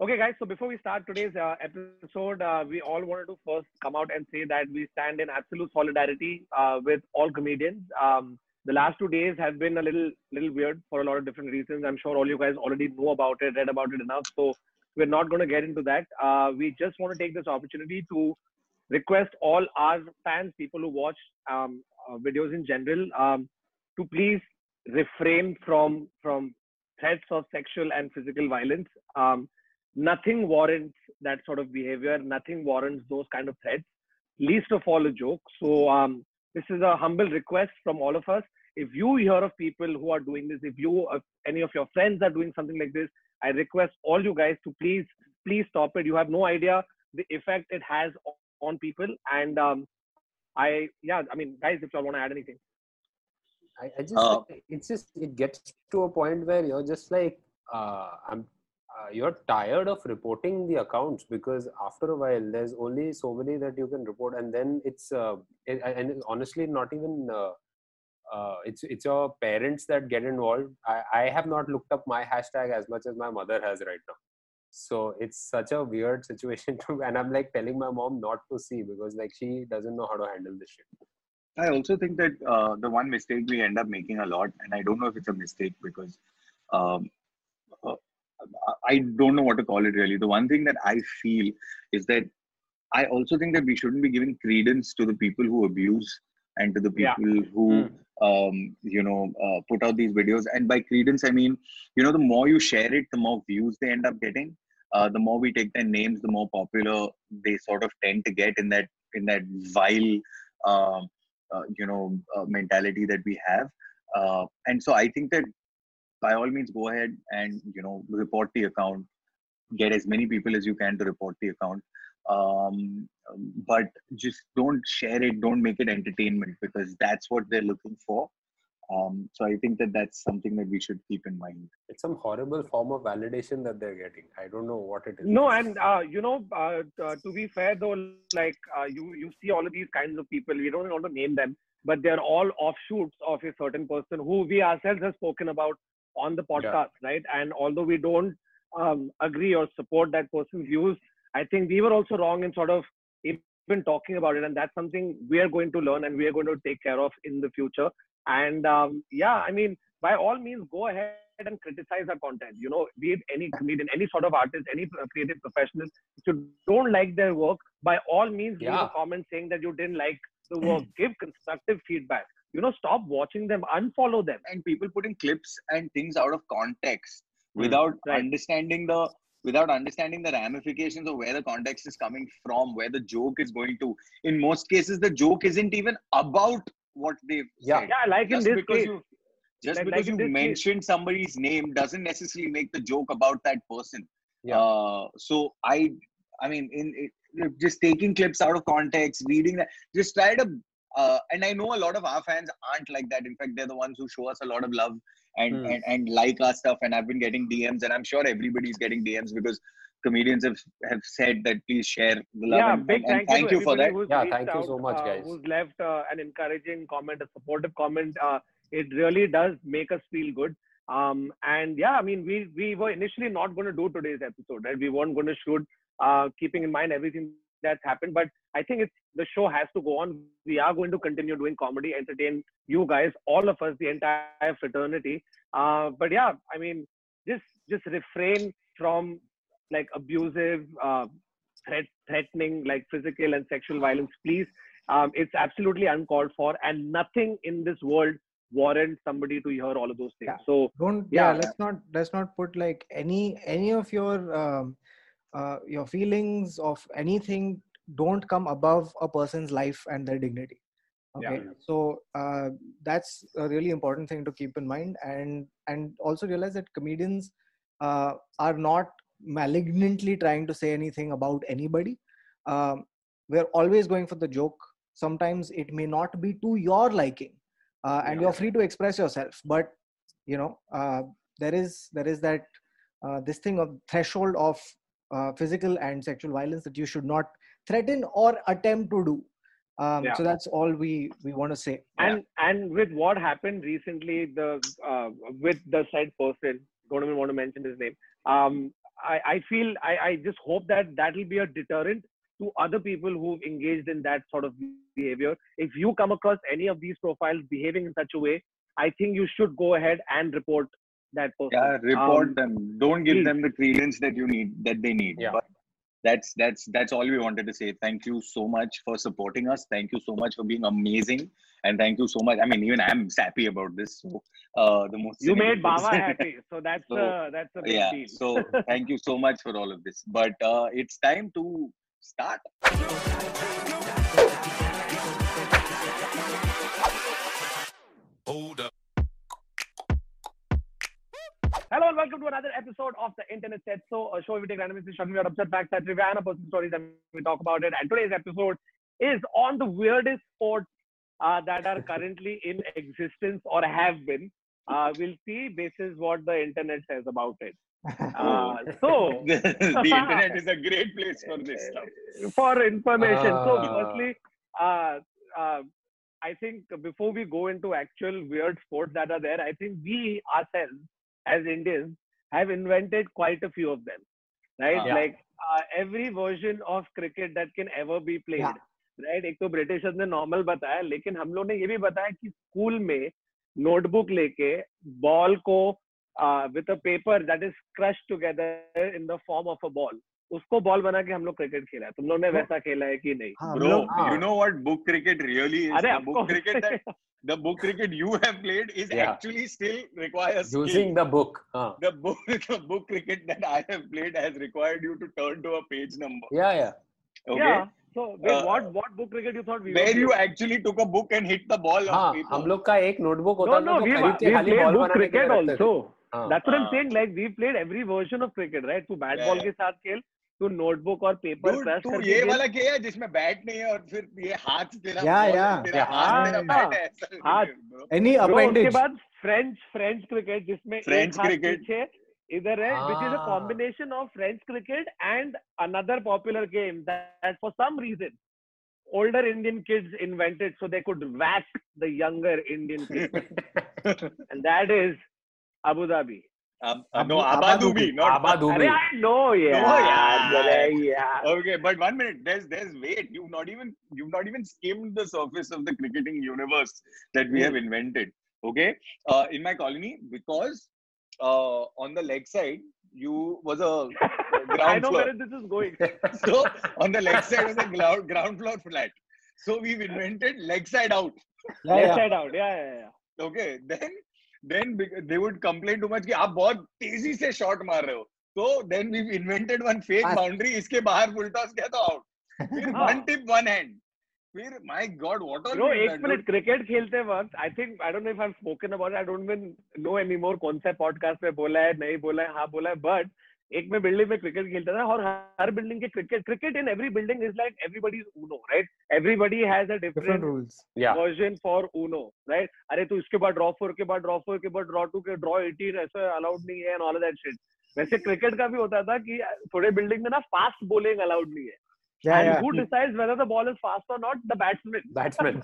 Okay, guys. So before we start today's uh, episode, uh, we all wanted to first come out and say that we stand in absolute solidarity uh, with all comedians. Um, the last two days have been a little, little weird for a lot of different reasons. I'm sure all you guys already know about it, read about it enough. So we're not going to get into that. Uh, we just want to take this opportunity to request all our fans, people who watch um, uh, videos in general, um, to please refrain from from threats of sexual and physical violence. Um, nothing warrants that sort of behavior. Nothing warrants those kind of threats. Least of all a joke. So um, this is a humble request from all of us. If you hear of people who are doing this, if you, uh, any of your friends are doing something like this, I request all you guys to please, please stop it. You have no idea the effect it has on people. And um, I, yeah, I mean, guys, if y'all want to add anything. I, I just Uh, it's just it gets to a point where you're just like uh, I'm uh, you're tired of reporting the accounts because after a while there's only so many that you can report and then it's uh, it, and it's honestly not even uh, uh, it's it's your parents that get involved. I, I have not looked up my hashtag as much as my mother has right now. So it's such a weird situation to and i'm like telling my mom not to see because like she doesn't know how to handle this shit. I also think that uh, the one mistake we end up making a lot, and I don't know if it's a mistake because um, I don't know what to call it really. The one thing that I feel is that I also think that we shouldn't be giving credence to the people who abuse and to the Yeah. people who, um, you know, uh, put out these videos. And by credence, I mean, you know, the more you share it, the more views they end up getting. Uh, the more we take their names, the more popular they sort of tend to get in that in that vile. Um, uh, you know uh, mentality that we have uh, and so i think that by all means go ahead and you know report the account. Get as many people as you can to report the account. Um, but just don't share it. Don't make it entertainment because that's what they're looking for. Um, so i think that that's something that we should keep in mind. It's some horrible form of validation that they're getting. I don't know what it is. No, and uh, you know, uh, t- uh, to be fair though, like uh, you you see all of these kinds of people. We don't want to name them, but they're all offshoots of a certain person who we ourselves have spoken about on the podcast, right? And although we don't um, agree or support that person's views, I think we were also wrong in sort of even talking about it, and that's something we are going to learn and we are going to take care of in the future. And um, yeah, I mean, by all means, go ahead and criticize our content. You know, be it any comedian, any sort of artist, any creative professional. If you don't like their work, by all means, leave a comment saying that you didn't like the work. Give constructive feedback. You know, stop watching them, unfollow them. and people putting clips and things out of context Hmm. without Right. understanding the without understanding the ramifications of where the context is coming from where the joke is going to in most cases the joke isn't even about what they've Yeah. said Yeah, like in just this because case. you just Like- because like you this case. mentioned somebody's name doesn't necessarily make the joke about that person Yeah. uh, so i i mean in it, just taking clips out of context reading that just try to uh, and i know a lot of our fans aren't like that in fact they're the ones who show us a lot of love and Hmm. and, and like our stuff and i've been getting dms and i'm sure everybody's getting dms because comedians have have said that please share the love yeah, and, big and, and thank, thank you, you for that Yeah, thank you so out, much, uh, guys. Who's left uh, an encouraging comment, a supportive comment. Uh, it really does make us feel good. Um, and yeah, I mean, we we were initially not going to do today's episode, right? We weren't going to shoot, uh, keeping in mind everything that's happened. But I think it's the show has to go on. We are going to continue doing comedy, entertain you guys, all of us, the entire fraternity. Uh, but yeah, I mean, just just refrain from like abusive, uh, threat, threatening, like physical and sexual violence. Please, um, it's absolutely uncalled for, and nothing in this world warrants somebody to hear all of those things. Yeah. So don't Yeah, yeah, let's not let's not put like any any of your um, uh, your feelings of anything don't come above a person's life and their dignity. Yeah. okay? So uh, that's a really important thing to keep in mind. And and also realize that comedians uh, are not malignantly trying to say anything about anybody. Um, we're always going for the joke. Sometimes it may not be to your liking uh, and Yeah. you're free to express yourself. But you know uh, there is there is that uh, this thing of threshold of uh, physical and sexual violence that you should not threaten or attempt to do um, Yeah. so that's all we we want to say and and with what happened recently, the uh, with the said person, don't even want to mention his name. Um, I, I feel I, I just hope that that will be a deterrent to other people who've engaged in that sort of behavior. If you come across any of these profiles behaving in such a way, I think you should go ahead and report that person. Yeah, report Um, them. Don't give please. them the credence that you need that they need. Yeah. But that's that's that's all we wanted to say. Thank you so much for supporting us. Thank you so much for being amazing. And thank you so much. I mean, even I'm happy about this. So uh the most you made Baba happy, so that's So, a that's a big yeah. deal. So thank you so much for all of this. But uh it's time to start. Hello and welcome to another episode of the Internet Said So, a show where we take random issues, about upset facts, that trivia, and a personal stories, and we talk about it. And today's episode is on the weirdest sports uh, that are currently in existence or have been. Uh, we'll see basis what the internet says about it. Uh, so, the, the internet is a great place for this stuff. for information. so, Ah. firstly, uh, uh, I think before we go into actual weird sports that are there, I think we ourselves as Indians have invented quite a few of them, right? Yeah. Like uh, every version of cricket that can ever be played. Yeah. Right एक तो Britishers ने normal बताया लेकिन हम लोग ने ये भी बताया कि स्कूल में नोटबुक लेके बॉल को with a paper that is crush together in the form of a ball उसको बॉल बना के हम लोग क्रिकेट खेला है। तुम लोग ने वैसा खेला है कि नहीं? Bro you know what book cricket really is अरे book cricket the book cricket you have played is actually still requires using the book the book the book cricket that I have played has required you to turn to a page number yeah yeah okay हम लोग का एक notebook होता है खेल तू notebook और paper press तू ये वाला क्या है जिसमें बैट नहीं है और फिर ये हाथ तेरा या या। तेरा हाथ तेरा बैट है हाथ। एनी अपेंडेज उसके बाद फ्रेंच फ्रेंच क्रिकेट जिसमें फ्रेंच क्रिकेट है इधर है which is a combination of French cricket and another popular game that for some reason older Indian kids invented so they could whack the younger Indian kids. and that is Abu Dhabi. Ab, uh, no, Abadu, Abadu bhi, not Abadu. Abadu. I know, yeah. No, yeah. yeah. Okay, but one minute. There's there's wait. You've not even you've not even skimmed the surface of the cricketing universe that we have hmm. invented. Okay, uh, in my colony, because uh, on the leg side you was a ground I know floor. where this is going. so on the leg side was a ground ground floor flat. So we've invented leg side out. Yeah, leg yeah. side out. Yeah, yeah, yeah. Okay, then then they would complain too much कि आप बहुत तेज़ी से shot मार रहे हो। तो then we invented one fake boundary इसके बाहर फुल टॉस गया तो आउट फिर वन टिप वन हैंड फिर my God what all bro एक मिनट क्रिकेट खेलते वक्त I think I don't know if I have spoken about I don't mean no anymore कौन सा पॉडकास्ट में बोला है नहीं बोला है हाँ बोला है बट एक में बिल्डिंग में क्रिकेट खेलता था और हर बिल्डिंग के cricket cricket in every building is like everybody Uno right everybody has a different rules version for Uno right अरे तू इसके बाद ड्रॉ फोर के बाद ड्रॉ फोर के बाद ड्रॉ टू के ड्रॉ एटीन ऐसा अलाउड नहीं है एंड ऑल दैट शिट वैसे क्रिकेट का भी होता था कि थोड़े बिल्डिंग में ना फास्ट बोलिंग अलाउड नहीं है। Yeah and yeah who decides whether the ball is fast or not the batsman Batsman.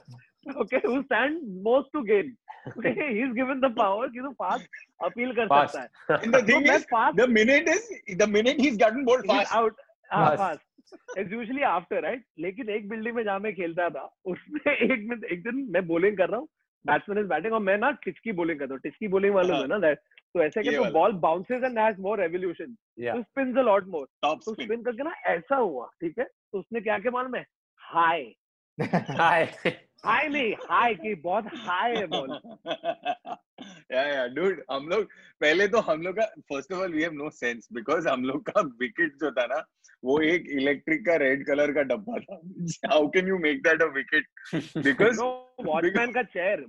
okay who stands most to gain okay he's given the power कि तो fast appeal कर Fast. सकता है And the तो thing मैं is, fast the minute is the minute he's gotten bored he's out हाँ Fast. fast it's usually after right लेकिन एक बिल्डिंग में जहाँ मैं खेलता था उसमें एक में एक दिन मैं बॉलिंग कर रहा हूँ बैट्समैन इज़ बैटिंग और मैं ना टिचकी बॉलिंग करता हूँ टिचकी बॉलिंग मालूम है ना दैट तो ऐसे ये कि तो ball bounces and has more revolution तो स्पिन्स अ लॉट मोर तो स्पिन करके ना ऐसा हुआ ठीक है? तो उसने क्या क्या मालूम है? Hi Hi. हाई नहीं हाई की बहुत हाई है बॉल yeah yeah dude हम लोग पहले तो हम लोग का first of all we have no sense because हम लोग का विकेट जो था ना वो एक इलेक्ट्रिक का रेड कलर का डब्बा था। How can you make that a wicket because watchman का चेयर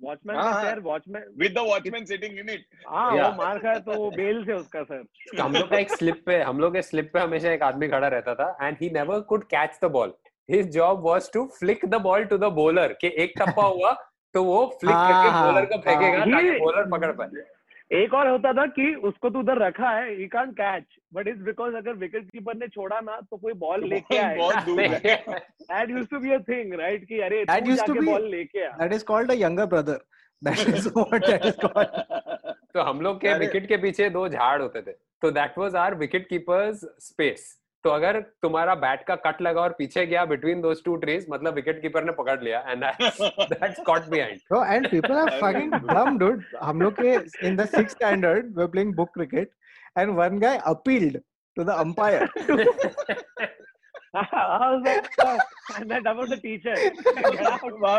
वॉचमैन हाँ, हाँ। Chair watchman with the watchman sitting in it हाँ वो. मार खाया तो वो बेल से उसका सर हम लोग का एक स्लिप पे हम लोग के स्लिप पे हमेशा एक आदमी खड़ा रहता था and he never could catch the ball his job was to flick the ball to the bowler कि एक टप्पा हुआ तो वो फ्लिक करके हाँ, बॉलर को फेंकेगा हाँ। ताकि बॉलर पकड़ पाए एक और होता था कि उसको तो उधर रखा है he can't catch but is because अगर विकेट कीपर ने छोड़ा ना तो कोई बॉल लेके आए बहुत that used to be a thing right कि अरे तू जाके बॉल लेके आ। Is called brother is called तो तो हम लोग के विकेट के पीछे दो झाड़ होते थे। तो that was our wicket keepers space तो अगर तुम्हारा बैट का कट लगा और पीछे गया बिटवीन दोस टू ट्रीज मतलब विकेट कीपर ने पकड़ लिया and that's caught behind so and people are fucking dumb dude हम लोग के in the 6th standard we are playing book cricket and one guy appealed to the umpire teacher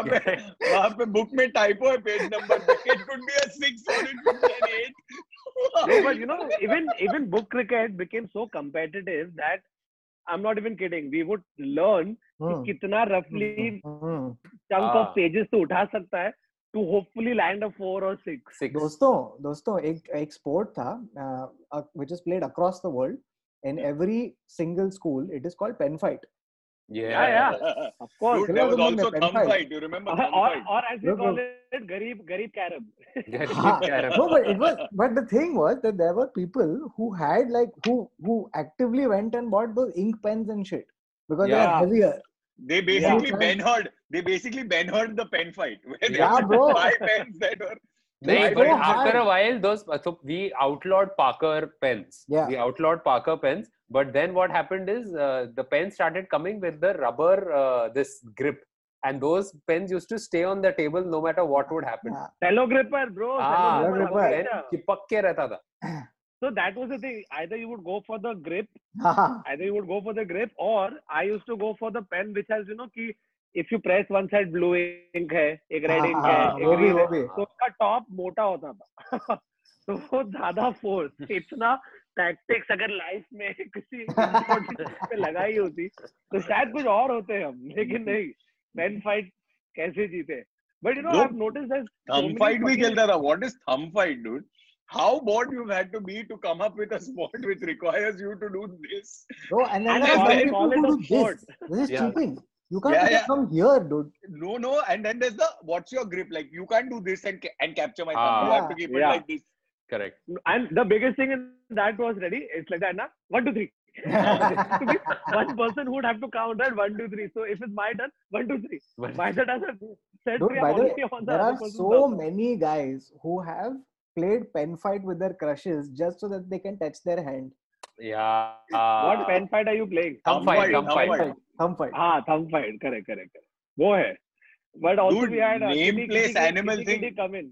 पे पे book में typo है page number it could be a 6 और it could be an 8 No, but you know, even even book cricket became so competitive that I'm not even kidding. We would learn कि Hmm. कितना roughly Hmm. chunk Ah. of pages तो उठा सकता है to hopefully land a four or six. Six दोस्तों दोस्तों एक एक स्पोर्ट था uh, which is played across the world in every single school it is called pen fight Yeah, yeah. Of course. Dude, there was also the thumb pen fight? fight. You remember uh-huh, thumb or, fight? or as we Look, call look. it, Garib, Garib Carib. no but it was but the thing was that there were people who had like who who actively went and bought those ink pens and shit because they Yeah. are heavier They basically Yeah. Ben Hurd. They basically Ben Hurd the pen fight. Where they Yeah, had to bro. buy pens that were. नहीं but so after a while those so we outlawed Parker pens Yeah. we outlawed Parker pens but then what happened is uh, the pens started coming with the rubber uh, this grip and those pens used to stay on the table no matter what would happen Yeah. Cello gripper, bro. ah cello cello gripper. gripper. pen चिपक के रहता था So that was the thing. Either you would go for the grip, Haha. either you would go for the grip, or I used to go for the pen which has, you know, कि if you press one side blue ink है, एक red ink है, हाँ, एक वो भी green वो है, भी तो उसका टॉप मोटा होता था तो वो ज्यादा फोर्स इतना टैक्टिक्स अगर लाइफ में किसी पे लगाई होती तो शायद कुछ और होते हम लेकिन नहीं पेन फाइट कैसे जीते but you know I have notice that Thumb fight भी खेलता था. What is thumb fight, dude? How bored you've had to be to come up with a sport which requires you to do this. Bro, and then And then call it a sport. this. This is Yeah. cheating. You can't Yeah, yeah. come here, dude. No, no, and then there's the what's your grip? Like you can't do this and and capture my thumb. Ah, You Ah. have to keep yeah. it like this. Correct And the biggest thing in that was ready. It's like that, na? One, two, three. to be one person who would have to count that one, two, three. So if it's my turn, one, two, three. But- My turn has a set Dude, three. by the way, on the there are so turn. many guys who have played pen fight with their crushes just so that they can touch their hand. yeah What pen fight are you playing? thumb Thumb fight fight, thumb thumb fight fight. Thumb fight. Ah, thumb fight. Correct, correct, correct. वो है. But also Dude, we had a name, kitty, place, kitty, animal kitty, thing. kitty come in.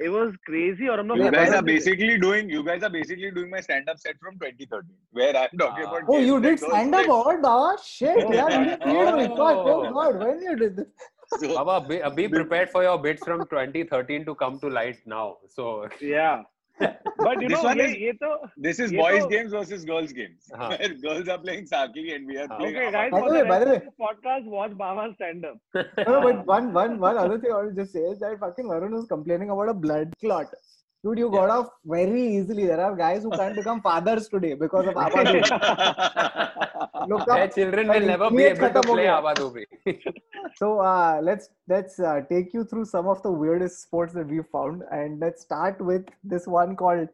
it was crazy. Or I'm not you guys are basically doing you guys are basically doing my stand up set from 2013 where I'm talking about oh you did stand up all oh, da shit. Yeah, did. Oh. God, oh, oh god. When you did this. So, Baba, be, be prepared for your bits from 2013 to come to light now. So yeah. but you this know, is, ye to, this is boys' games versus girls' games. Uh-huh. Where girls are playing saki and we are playing. Okay, guys, by the way, the podcast watch Baba stand up. no, but one, one, one other thing I want to just say is that fucking Varun is complaining about a blood clot. Dude, you got yeah. off very easily. There are guys who can't become fathers today because of Abba Look up. Their children will never be able to play Abba so uh, let's let's uh, take you through some of the weirdest sports that we found, and let's start with this one called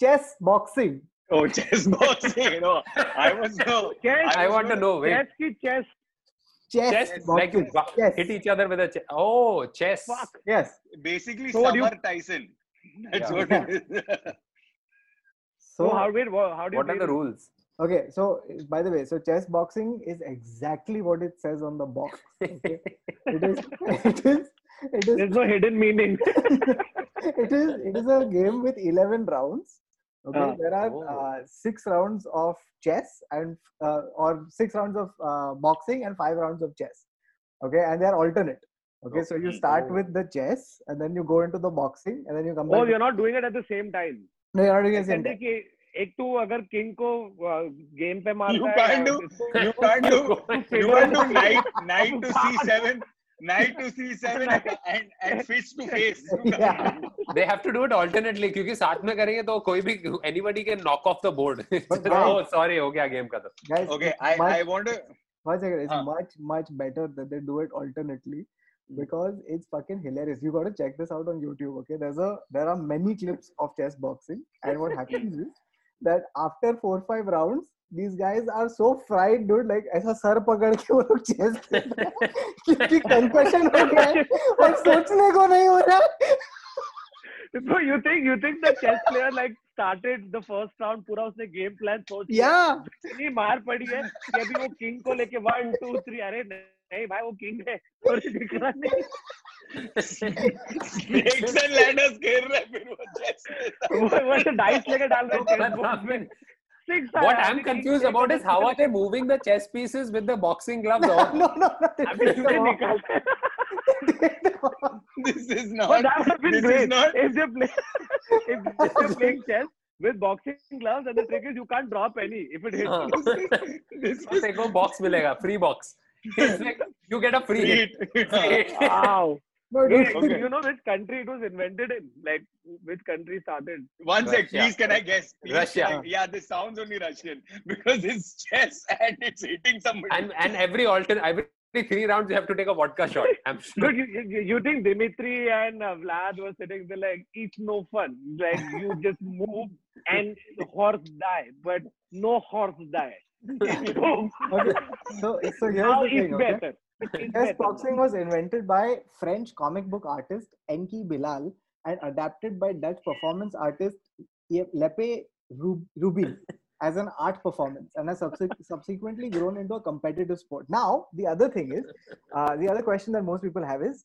chess boxing. oh, chess boxing. You know, I was no. chess I want to know. Wait, chess की chess Chess, chess like boxing. wa- yes. hit each other with a chess. Oh, chess. fuck Yes. Basically, So what do you- Tyson. That's Yeah. what it is. so So how wait how do you What are the rules? Okay, so by the way, so chess boxing is exactly what it says on the box. Okay? it is, it is, it is. There's no hidden meaning. it is, it is a game with eleven rounds. Okay, uh, there are oh. uh, six rounds of chess and uh, or six rounds of uh, boxing and five rounds of chess. Okay, and they are alternate. Okay, so you start oh. with the chess and then you go into the boxing and then you come oh, back. Oh, you're not doing it at the same time. No, you're not doing it at the same time. एक तो अगर king को game पे मारता तो you है you you can't can't do do knight knight to C seven knight to C seven and and fish to face they have to do it alternately क्योंकि साथ में करेंगे तो कोई भी anybody can knock off the board sorry हो गया game का तो okay I I want to was it's much much better that they do it alternately Because it's fucking hilarious. You gotta check this out on YouTube. Okay, there's a there are many clips of chess boxing, and what happens is that after four five rounds, these guys are so fried, dude. Like ऐसा सर पकड़ के वो लोग हैं क्योंकि concussion हो गया है और सोचने को नहीं हो रहा So you think you think the chess player like started the first round पूरा उसने game plan सोच Yeah. इतनी मार पड़ी है कि अभी वो किंग को लेके वन टू थ्री अरे नहीं भाई वो किंग है और दिख रहा नहीं Snakes and ladders खेल रहे फिर वो में। वो वो डाइस लेके डाल रहे हैं what I'm confused about is how are they moving the chess pieces with the boxing gloves on no, no, no. हैं. This is not. But that would have been great not. if they play if they're playing chess with boxing gloves and the trick is you can't drop any if it hits हाँ. you. This तो तेरे को box मिलेगा free box It's like you get a free hit is. Free hit. Wow. No, dude. Okay. You know which country it was invented in? Like which country started? One sec, Russia. please. Can I guess? Please, Russia. I- Yeah, this sounds only Russian because it's chess and it's hitting somebody. and and every alternate every three rounds you have to take a vodka shot I'm sure Dude, you, you, you think Dimitri and uh, Vlad were sitting there like, it's no fun. Like you just move and the horse die, but no horse die. So, Okay, so so here's now the thing. Okay? better. It's boxing was invented by French comic book artist Enki Bilal and adapted by Dutch performance artist Iepe Rubingh as an art performance and has subse- subsequently grown into a competitive sport. Now, the other thing is, uh, the other question that most people have is,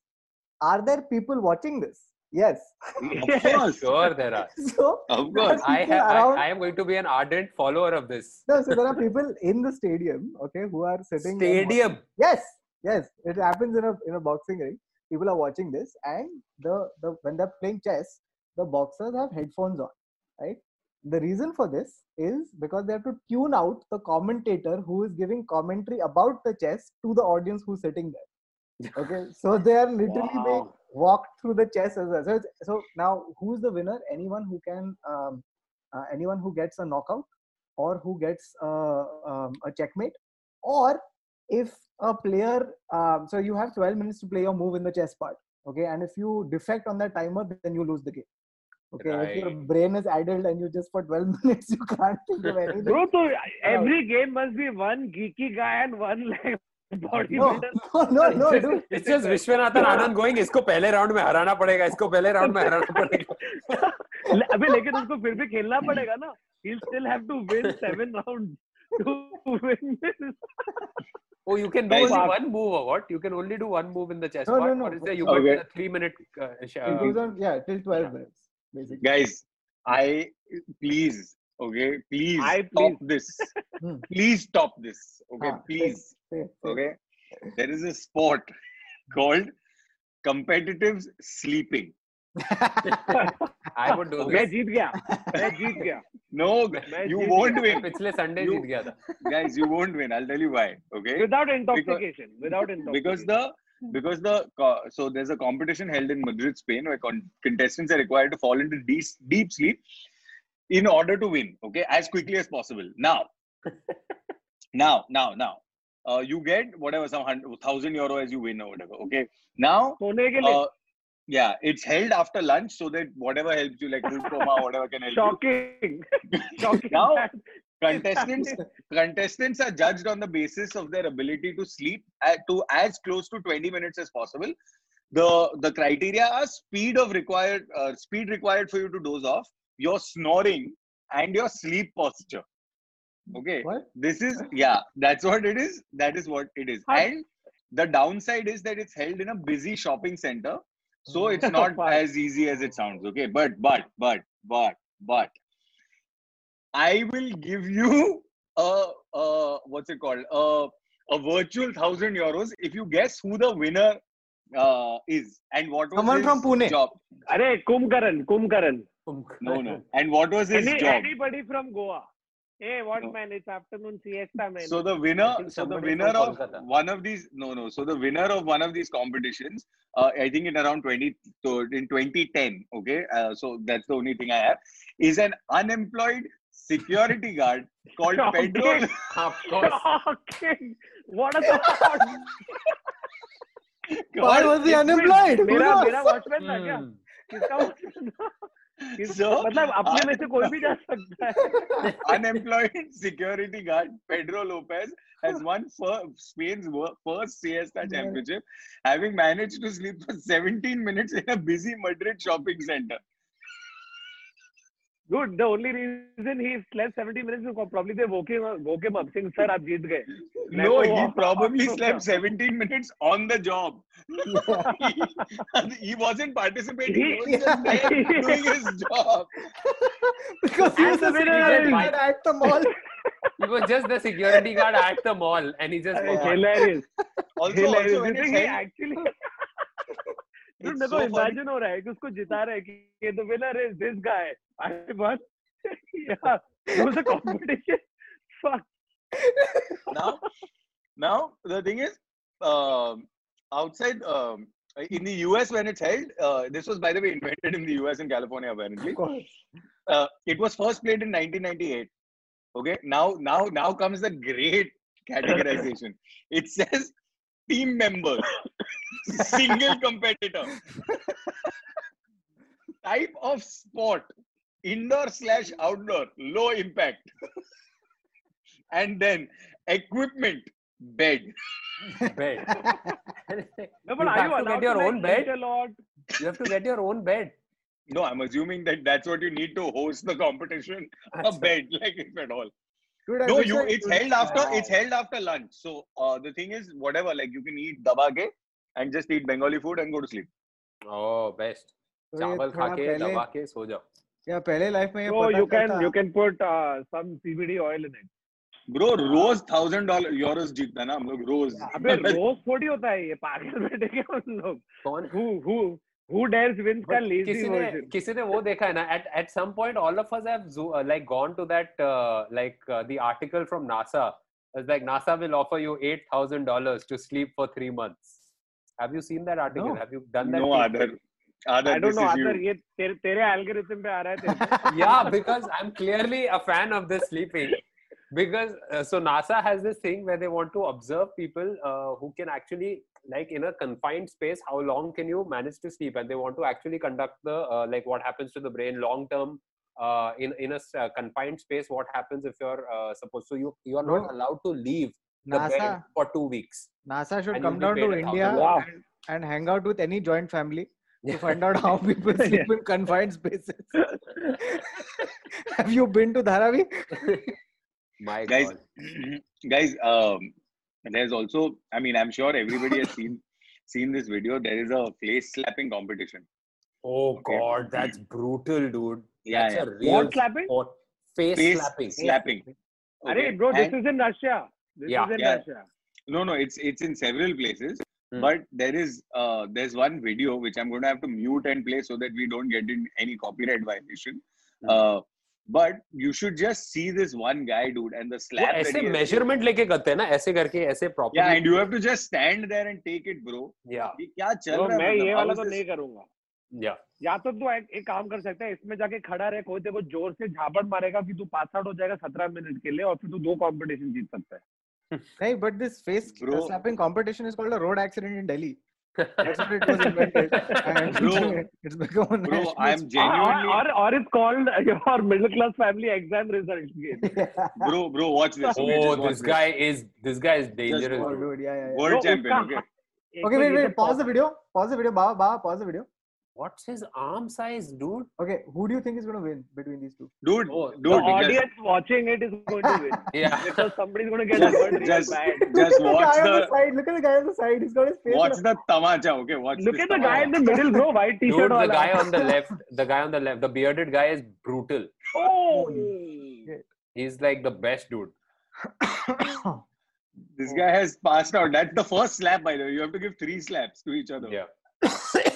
are there people watching this? Yes. of course, sure there are. So, of course. I have around- I am going to be an ardent follower of this. No, so there are people in the stadium, okay, who are sitting. and watching- stadium? Yes yes. It happens in a in a boxing ring. People are watching this and the the when they're playing chess the boxers have headphones on right? The reason for this is because they have to tune out the commentator who is giving commentary about the chess to the audience who's sitting there okay so they are literally being Wow. walked through the chess as well. So, it's, so now who's the winner? Anyone who can um, uh, anyone who gets a knockout or who gets uh, um, a checkmate? Or if a player um, so you have 12 minutes to play your move in the chess part okay? And if you defect on that timer then you lose the game okay? If your brain is idle and you just for 12 minutes you can't think of anything. Bro, so every game must be one geeky guy and one like no bodybuilder. no no, no dude it's just Vishwanathan Anand going इसको पहले round में हराना पड़ेगा इसको पहले round में हराना पड़ेगा ले- अबे लेकिन उसको फिर भी खेलना पड़ेगा ना he'll still have to win seven rounds to win this. oh you can do Guys, only uh, one move or what you can only do one move in the chess No, no, part no. or is there you got Okay. a three minute uh, sh- it uh, goes on yeah till 12 Yeah. minutes basically Guys, I please, okay, please I stop this. Hmm. Please stop this. Okay, Ah, please. Say- say. Okay. There is a sport called competitive sleeping. I would do मैं this जीत गया मैं जीत गया No, मैं you Jeet won't गया. win. पिछले Sunday You- जीत गया था Guys, you won't win. I'll tell you why. Okay. without intoxication without intoxication because the because the co- so there's a competition held in Madrid, Spain, where con- contestants are required to fall into deep deep sleep in order to win, okay, as quickly as possible. Now, now, now, now. Uh, you get whatever some hundred, thousand euro as you win or whatever. Okay. Now, uh, yeah, it's held after lunch so that whatever helps you, like glaucoma, whatever can help. Shocking. You. Shocking. now, contestants contestants are judged on the basis of their ability to sleep at, to as close to 20 minutes as possible the the criteria are speed of required uh, speed required for you to doze off your snoring and your sleep posture. Okay? What? this is yeah that's what it is. That is what it is. And the downside is that it's held in a busy shopping center so it's not as easy as it sounds okay? But but but but but i will give you a, a what's it called? A, a virtual thousand euros if you guess who the winner uh, is and what was Someone from Pune. job. अरे Kumbhkaran Kumbhkaran no no and what was his Any, job anybody from Goa Hey, what man? It's afternoon siesta, man. So the winner, think so the somebody winner from of Kolkata. one of these, no, no. So the winner of one of these competitions, uh, I think in around 20, so in 2010, okay. Uh, so that's the only thing I have, is an unemployed security guard called Okay. Pedro. of course. okay. What a thought. Why was he unemployed? Who मेरा knows? मेरा watchman था क्या Hmm. किसका मतलब अपने में से कोई भी जा सकता है unemployed security guard Pedro Lopez has won Spain's first Siesta championship, having managed to sleep for 17 minutes in a busy Madrid shopping center. Dude, the only reason he slept 70 minutes is probably they woke him, woke him up saying, sir, आप जीत गए. मैं No, तो he वहाँ- probably slept 17 minutes on the job. he, he wasn't participating. He was just there doing his job. because he was And a the winner security is- guard at the mall. He was just the security guard at the mall, and he just. forgot. Hilarious. Also, Hilarious. also when You it's think he held, actually... Dude, मेरे को imagine हो रहा है कि उसको जिता रहा है कि the winner is this guy. I won. yeah. It was a competition. Fuck. now, now the thing is, um, outside um, in the US when it's held, uh, this was by the way invented in the US and California apparently. Of course. Uh, it was first played in 1998. Okay, now now now comes the great categorization. It says team members, single competitor, type of sport, indoor slash outdoor, low impact, and then equipment, bed. Bed. No, but You are have you to get your to own bed? a lot? You have to get your own bed. No, I'm assuming that that's what you need to host the competition. A Achha. bed, like if at all. Dude, No, you. It's could- held after. Wow. It's held after lunch. So uh, the thing is, whatever, like you can eat dabake and just eat Bengali food and go to sleep. Oh, best. तो ये चावल खा के दबा के सो जाओ. या पहले लाइफ में ये So पता you can you can put uh, some CBD oil in it. Bro, rose thousand dollar euros जीतता ना हम लोग रोज. अबे रोज थोड़ी होता है ये पागल बैठे के उन लोग कौन who who who dares wins का lazy किसी version. ने किसी ने वो देखा है ना at at some point all of us have zo- uh, like gone to that uh, like uh, the article from NASA it's like NASA will offer you eight thousand dollars to sleep for three months have you seen that article No. have you done that No other. Other, I don't know is ये तेरे तेरे algorithm पे आ रहा है तेरे yeah because i'm clearly a fan of this sleeping because uh, so nasa has this thing where they want to observe people uh, who can actually like in a confined space how long can you manage to sleep and they want to actually conduct the uh, like what happens to the brain long term uh, in in a uh, confined space what happens if you're uh, supposed to you you are not Bro, allowed to leave the NASA bed for two weeks NASA should come down to India thousand dollars. and, and hang out with any joint family to find out how people sleep in confined spaces. Have you been to Dharavi? my Guys, god guys. Um, there's also. I mean, I'm sure everybody has seen seen this video. There is a face slapping competition. oh Okay. god that's brutal dude Yeah, that's yeah. a real What slapping? sport. face, Face slapping slapping. अरे Okay? bro this And- is in Russia this Yeah, is in yeah. Russia No, no, it's it's in several places. Hmm. But there is uh there's one video which I'm going to have to mute and play so that we don't get in any copyright violation. Hmm. Uh, but you should just see this one guy dude and the slab ऐसे measurement लेके करते हैं ना ऐसे करके ऐसे proper yeah and you have to just stand there and take it bro या ये क्या चल तो रहा है मैं ये वाला तो नहीं करूँगा। या या तो तू एक एक काम कर सकता है इसमें जाके खड़ा रहे कोई देखो ज़ोर से झापड़ मारेगा कि तू पास आउट हो जाएगा सत्रह मिनट के लिए और फिर तू दो कंपटीशन जीत सकता है। नहीं but this face slapping competition is called a road accident in Delhi That's what it was invented. And bro, it's become a bro, I'm sport. genuinely. Or, or, or it's called your middle class family exam results game. bro, bro, watch this. Oh, this guy is this guy is dangerous. Just, bro. Dude, yeah, yeah, yeah. World bro, champion. Okay. okay, wait, wait. Pause the video. Pause the video. Baba, Baba, pause the video what's his arm size dude Okay, who do you think is going to win between these two? Dude, Oh, dude, the just, audience watching it is going to win yeah because somebody's going to get hurt real just, bad. just Look at watch the guy on the the, side. Look at the guy on the side. He's got his face. watch the tamacha, okay? Watch Look at the guy in the middle, bro. White t-shirt. Dude, the wala. guy on the left the guy on the left the bearded guy is brutal Oh. he's like the best dude This guy has passed out. That's the first slap, by the way. You have to give three slaps to each other. yeah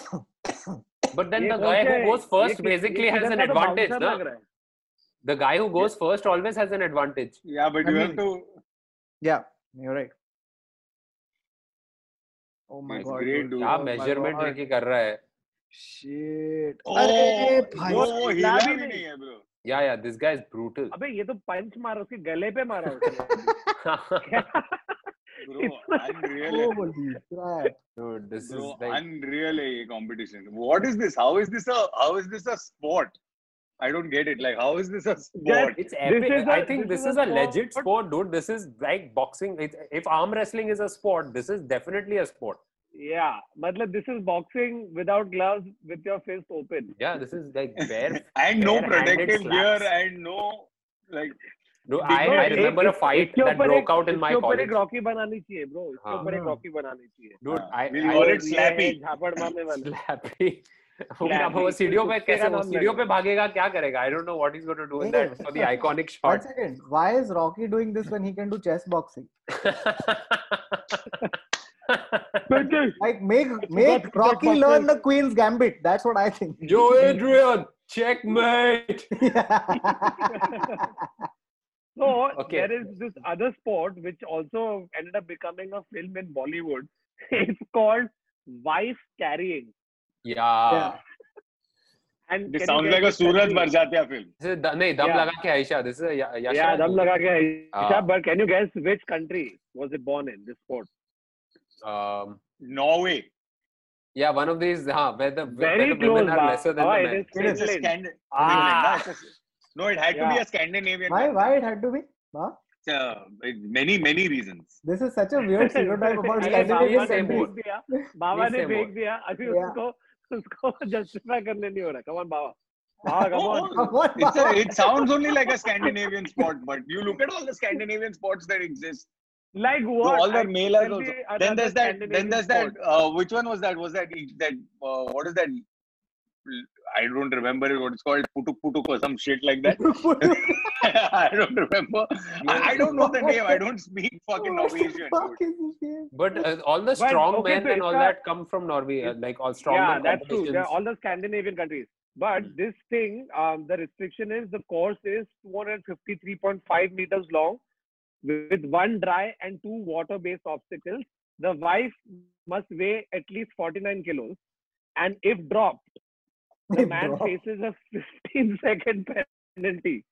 but then the guy who goes first basically has an तो advantage na? है। The guy who goes first always has an advantage. Yeah, but I you have to. Yeah, you're right. Oh my It's god. great, dude. क्या Oh God. लेके कर रहा है? Shit. Oh, अरे भाई वो। हिला भी नहीं। है bro. Yeah, yeah. This guy is brutal. अबे ये तो पंच मारा उसके गले पे मारा उसने Unreal. Dude! This is like... unreal eh, competition. What is this? How is this a? How is this a sport? I don't get it. Like, how is this a sport? it's epic. A, I think this, this is, is, a, legit sport, dude. This is like boxing. It's, if arm wrestling is a sport, this is definitely a sport. Yeah, matlab, this is boxing without gloves, with your fist open. Yeah, this is like bare and bare no protective gear and no like Dude, Big I, no, I एक- remember a इस- fight इसके that ऊपर broke एक- out in my इसके ऊपर college. एक Rocky बनानी चाहिए ब्रो इसके हाँ। ऊपर एक हाँ। रॉकी बनानी चाहिए Dude, हाँ, I, we'll I call ये- it slappy. ये झापड़ मारने वाले slappy. वो क्या Slappy. वो सीढ़ियों पे कुत्ते कैसे का वो नाम सीढ़ियों पे लगेगा। भागेगा क्या करेगा I don't know what is going to do in Hey. That for the iconic One shot second. Why is Rocky doing this when he can do chess boxing? Like make make Got- Rocky got learn the boxers. Queen's Gambit. That's what I think. Joe Adrian, checkmate. So okay. there is this other sport which also ended up becoming a film in Bollywood. It's called wife carrying. Yeah. yeah. And this sounds like a Suraj Barjatya film. This is, nahin, Dam yeah. Laga Ke Haisha. This is a y- Yasha. Yeah, Dum Laga Ke Haisha. Ah. But can you guess which country was it born in, this sport? Um, Norway. Yeah, one of these, huh, where the, where Very the close, women are lesser than oh, the men. It is Finland. Ah. no, it had to be Yeah. a Scandinavian. Why one. why it had to be? Huh? Uh, it- many many reasons. This is such a weird stereotype about अरे बाबा Scandinavian same ने boat. फेंक दिया बाबा ने same फेंक boat. दिया अभी Yeah. उसको उसको जस्टिफाई करने नहीं हो रहा come on Baba Baba come Oh, on oh, What? it's a, it sounds only like a Scandinavian sport, but you look at all the Scandinavian sports that exist. like So what all the I male are tell also. me Then another there's that. Then Scandinavian there's that. sport. Uh, which one was that? Was that that? Uh, what is that? I don't remember what it's called, putuk putuk or some shit like that. I don't remember. I, don't know the name. I don't speak fucking Norwegian. But uh, all the strong okay, men so and all a, that come from Norway. Uh, like all strong yeah, men. that's true. They're all the Scandinavian countries. But mm. this thing, um, the restriction is the course is 253.5 meters long, with one dry and two water-based obstacles. The wife must weigh at least 49 kilos, and if dropped, the If man dropped. faces a 15 second penalty.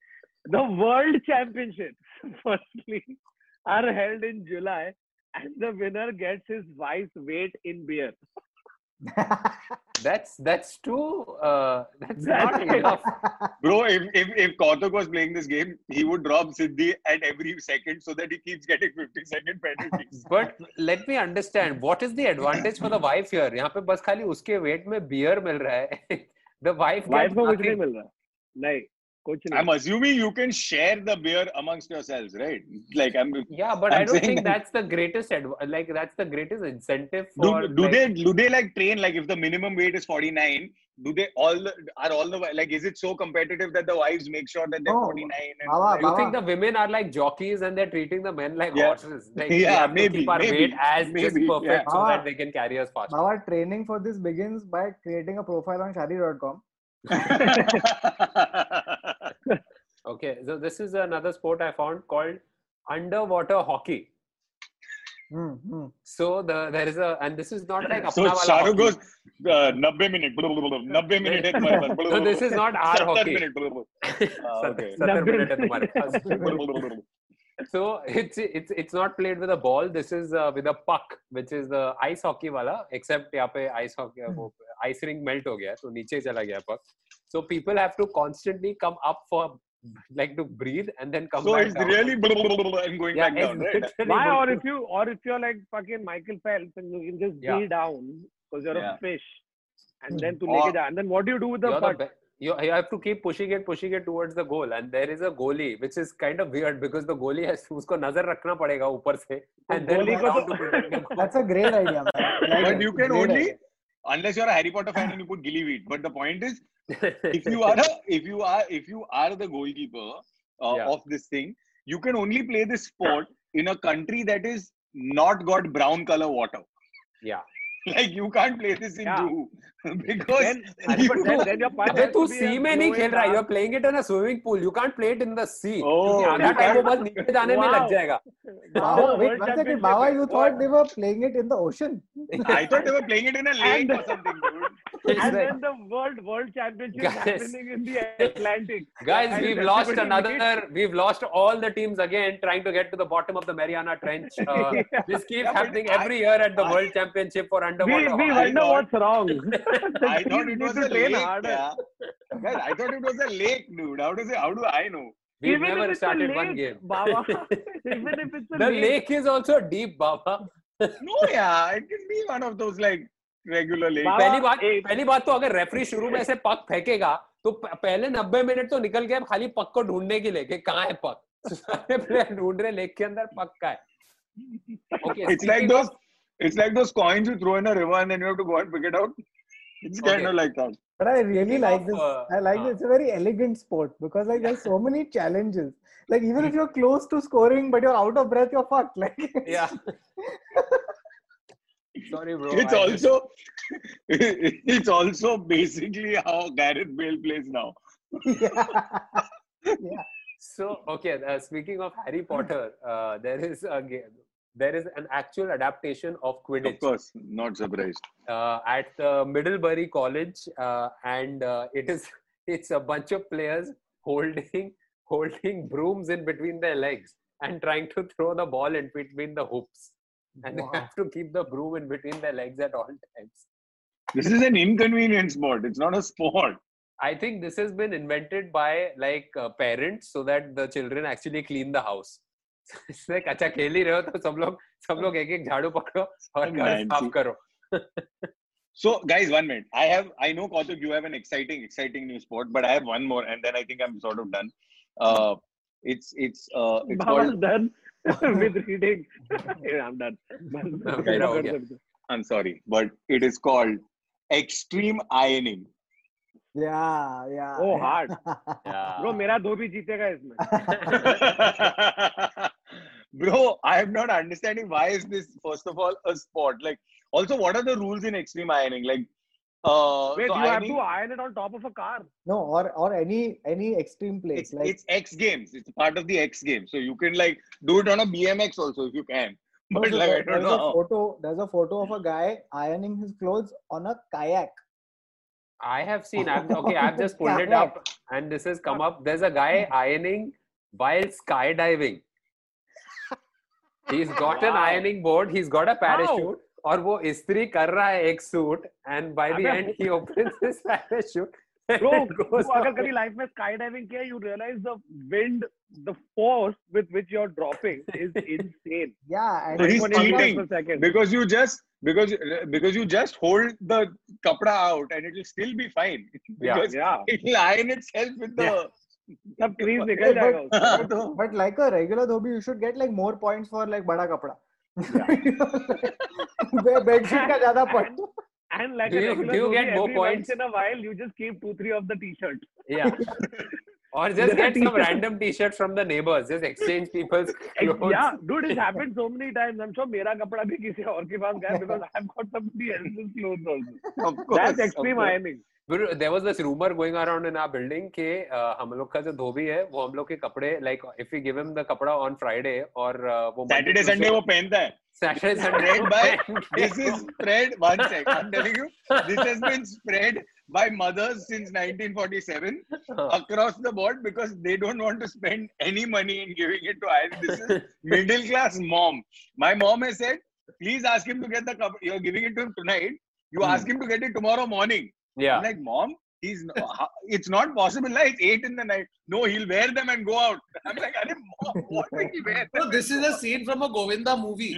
The world championships, firstly, are held in July, and the winner gets his wife's weight in beer. that's that's too uh, that's That's not it. enough Bro, if, if, if Kautuk was playing this game, he would drop Siddhi at every second so that he keeps getting 50 second penalties. but let me understand what is the advantage for the wife here यहाँ पे बस खाली उसके weight में beer मिल रहा है the wife Wife gets को कुछ नहीं nothing. मिल रहा नहीं कुछ नहीं I'm assuming you can share the beer amongst yourselves, right? Like, I'm. yeah but I I'm don't saying think that- that's the greatest adv- like that's the greatest incentive Do, for do like, they do they like train like if the minimum weight is 49 do they all the, are all the like is it so competitive that the wives make sure that they're No, 49 and Baba, you Baba. think the women are like jockeys and they're treating the men like Yeah. horses like Yeah, have to maybe, keep our maybe, weight as just perfect yeah. so Ah. that they can carry us faster Our training for this begins by creating a profile on shadi.com. Okay, so this is another sport I found called underwater hockey. Hmm, hmm. So the there is a and this is not like so Shahrukh goes uh, 90 minute 90 minute ek mark So this is not our 70 hockey. minute Ah, okay. सत्तर 90 minute है तुम्हारे पास. So it's it's it's not played with a ball. This is uh, with a puck, which is the ice hockey वाला. Except यहाँ पे ice hockey वो ice rink melt हो गया है, तो नीचे चला गया puck. So people have to constantly come up for like to breathe and then come so back it's down. really and going yeah, back down it's right literally Why or good. if you or if you're like fucking Michael Phelps and you can just Yeah. be down because you're Yeah. a fish and Hmm. then to Or- लेके जा and then what do you do with the you're the puck? be- you, you have to keep pushing it, pushing it towards the goal, and there is a goalie, which is kind of weird because the goalie has उसको नजर रखना पड़ेगा ऊपर से, and then goalie go को down तो- to protect the goal. That's a great idea, man. I like but it. you can Great only idea. unless you're a Harry Potter fan and you put Gilly Wheat but the point is if you are a, if you are if you are the goalkeeper uh, Yeah. of this thing you can only play this sport in a country that is not got brown color water yeah, like you can't play this in Yeah. Juhu because Then, अरे you but then, then your punch अबे has तू to be C a में नहीं slow खेल and रहा you are fast. Playing it in a swimming pool you can't play it in the C Oh, क्योंकि आधा you time वो can't- बस नीचे जाने में Wow. लग जाएगा Wow, Baba, wait World one second. Championship Baba, is you what? thought they were playing it in the ocean? I thought they were playing it in a lake And- or something, dude. It's and like- then the world world championship is Guys. happening in the Atlantic. Guys, And we've everybody lost needs- another. We've lost all the teams again, trying to get to the bottom of the Mariana Trench. Uh, Yeah. This keeps Yeah, but happening I- every year at the I- World Championship for We, underwater. we I wonder thought- what's wrong. I thought it was a lake. Yeah. Guys, I thought it was a lake, dude. How does it? How do I know? We've Even never started one game. Baba. Even if it's a the lake. lake is also deep, Baba. No, yeah, it can be one of those like regular lakes. Baba, पहली बात एक- पहली बात तो अगर referee शुरू में से पक फेंकेगा तो पहले 90 मिनट तो निकल गए खाली पक को ढूँढने के लिए कि कहाँ है पक सारे प्लेयर ढूंढ रहे लेक के अंदर पक का है Okay, it's like speaking those. of- It's like those coins you throw in a river and then you have to go and pick it out. It's kind of like that. But I really Speaking like of, this. uh, I like uh, this. It's a very elegant sport because like there's so many challenges. Like even if you're close to scoring but you're out of breath, you're fucked. Like yeah. Sorry, bro. it's I just- also. it's also basically how Gareth Bale plays now. yeah. So okay, uh, speaking of Harry Potter, uh, there is a game. There is an actual adaptation of Quidditch Of course, not surprised. uh, at the Middlebury College, uh, and uh, it is it's a bunch of players holding holding brooms in between their legs and trying to throw the ball in between the hoops, and Wow. they have to keep the broom in between their legs at all times. This is an inconvenient sport. It's not a sport. I think this has been invented by like uh, parents so that the children actually clean the house. Like अच्छा खेल ही रहे हो तो सब लोग सब लोग एक एक झाड़ू पकड़ो और घर साफ़ करो. So, guys, one minute. I have, I know, Kautuk, you have an exciting, exciting new sport, but I have one more, and then I think I'm sort of done. Uh, it's, it's, uh, it's called. done with reading. Yeah, I'm done. मेरा हो गया. I'm sorry, but it is called extreme ironing. Yeah, yeah. Oh, hard. Yeah. Bro, मेरा धोबी जीतेगा इसमें. Bro, I am not understanding why is this first of all a sport? Like, also, what are the rules in extreme ironing? Like, uh, Wait, so you have to iron it on top of a car. no, or or any any extreme place it's, like it's X Games. It's part of the X Games, so you can like do it on a BMX also if you can. But Also, like, I don't there's a photo. There's a photo of a guy ironing his clothes on a kayak. I have seen. I've, okay, I've just pulled it up, and this has come up. There's a guy ironing while skydiving He's got an Wow. ironing board. He's got a parachute. और वो इस्त्री कर रहा है एक suit and by the अबे and he opens his parachute Bro, तू अगर कभी लाइफ में स्काई डाइविंग किया you realize the wind the force with which you're dropping is insane Yeah, and So he's 180 cheating. per second. Because you just because because you just hold the kapra out and it will still be fine. Yeah. Because yeah it will iron itself with the. तब crease निकल जाएगा but like a regular dhobi you should get like more points for like बड़ा कपड़ा। वे bedsheet का ज़्यादा point and like you get more points in a while you just keep 2 3 off the T-shirt या Or just There get some random t-shirts from the neighbors. Just exchange people's clothes. yeah dude it's happened so many times i'm sure मेरा कपड़ा भी किसी और के पास गया because i've got somebody else's clothes also of course. that's extreme ironing there was this rumor going around in our building कि uh, हम लोग का जो धोबी है वो हम लोग के कपड़े like if we give him the कपड़ा on Friday और uh, वो Saturday Sunday वो पहनता है. Saturday Sunday by This is spread. One sec. I'm telling you, this has been spread by mothers since 1947 across the board because they don't want to spend any money in giving it to iron. This is middle class mom. My mom has said, please ask him to get the cup. You're giving it to him tonight. You Hmm. ask him to get it tomorrow morning. yeah I'm like, mom, he's no, how- it's not possible. Like, it's eight in the night. No, he'll wear them and go out. I'm like, Are mom, what will he wear? No, this is a scene from a Govinda movie.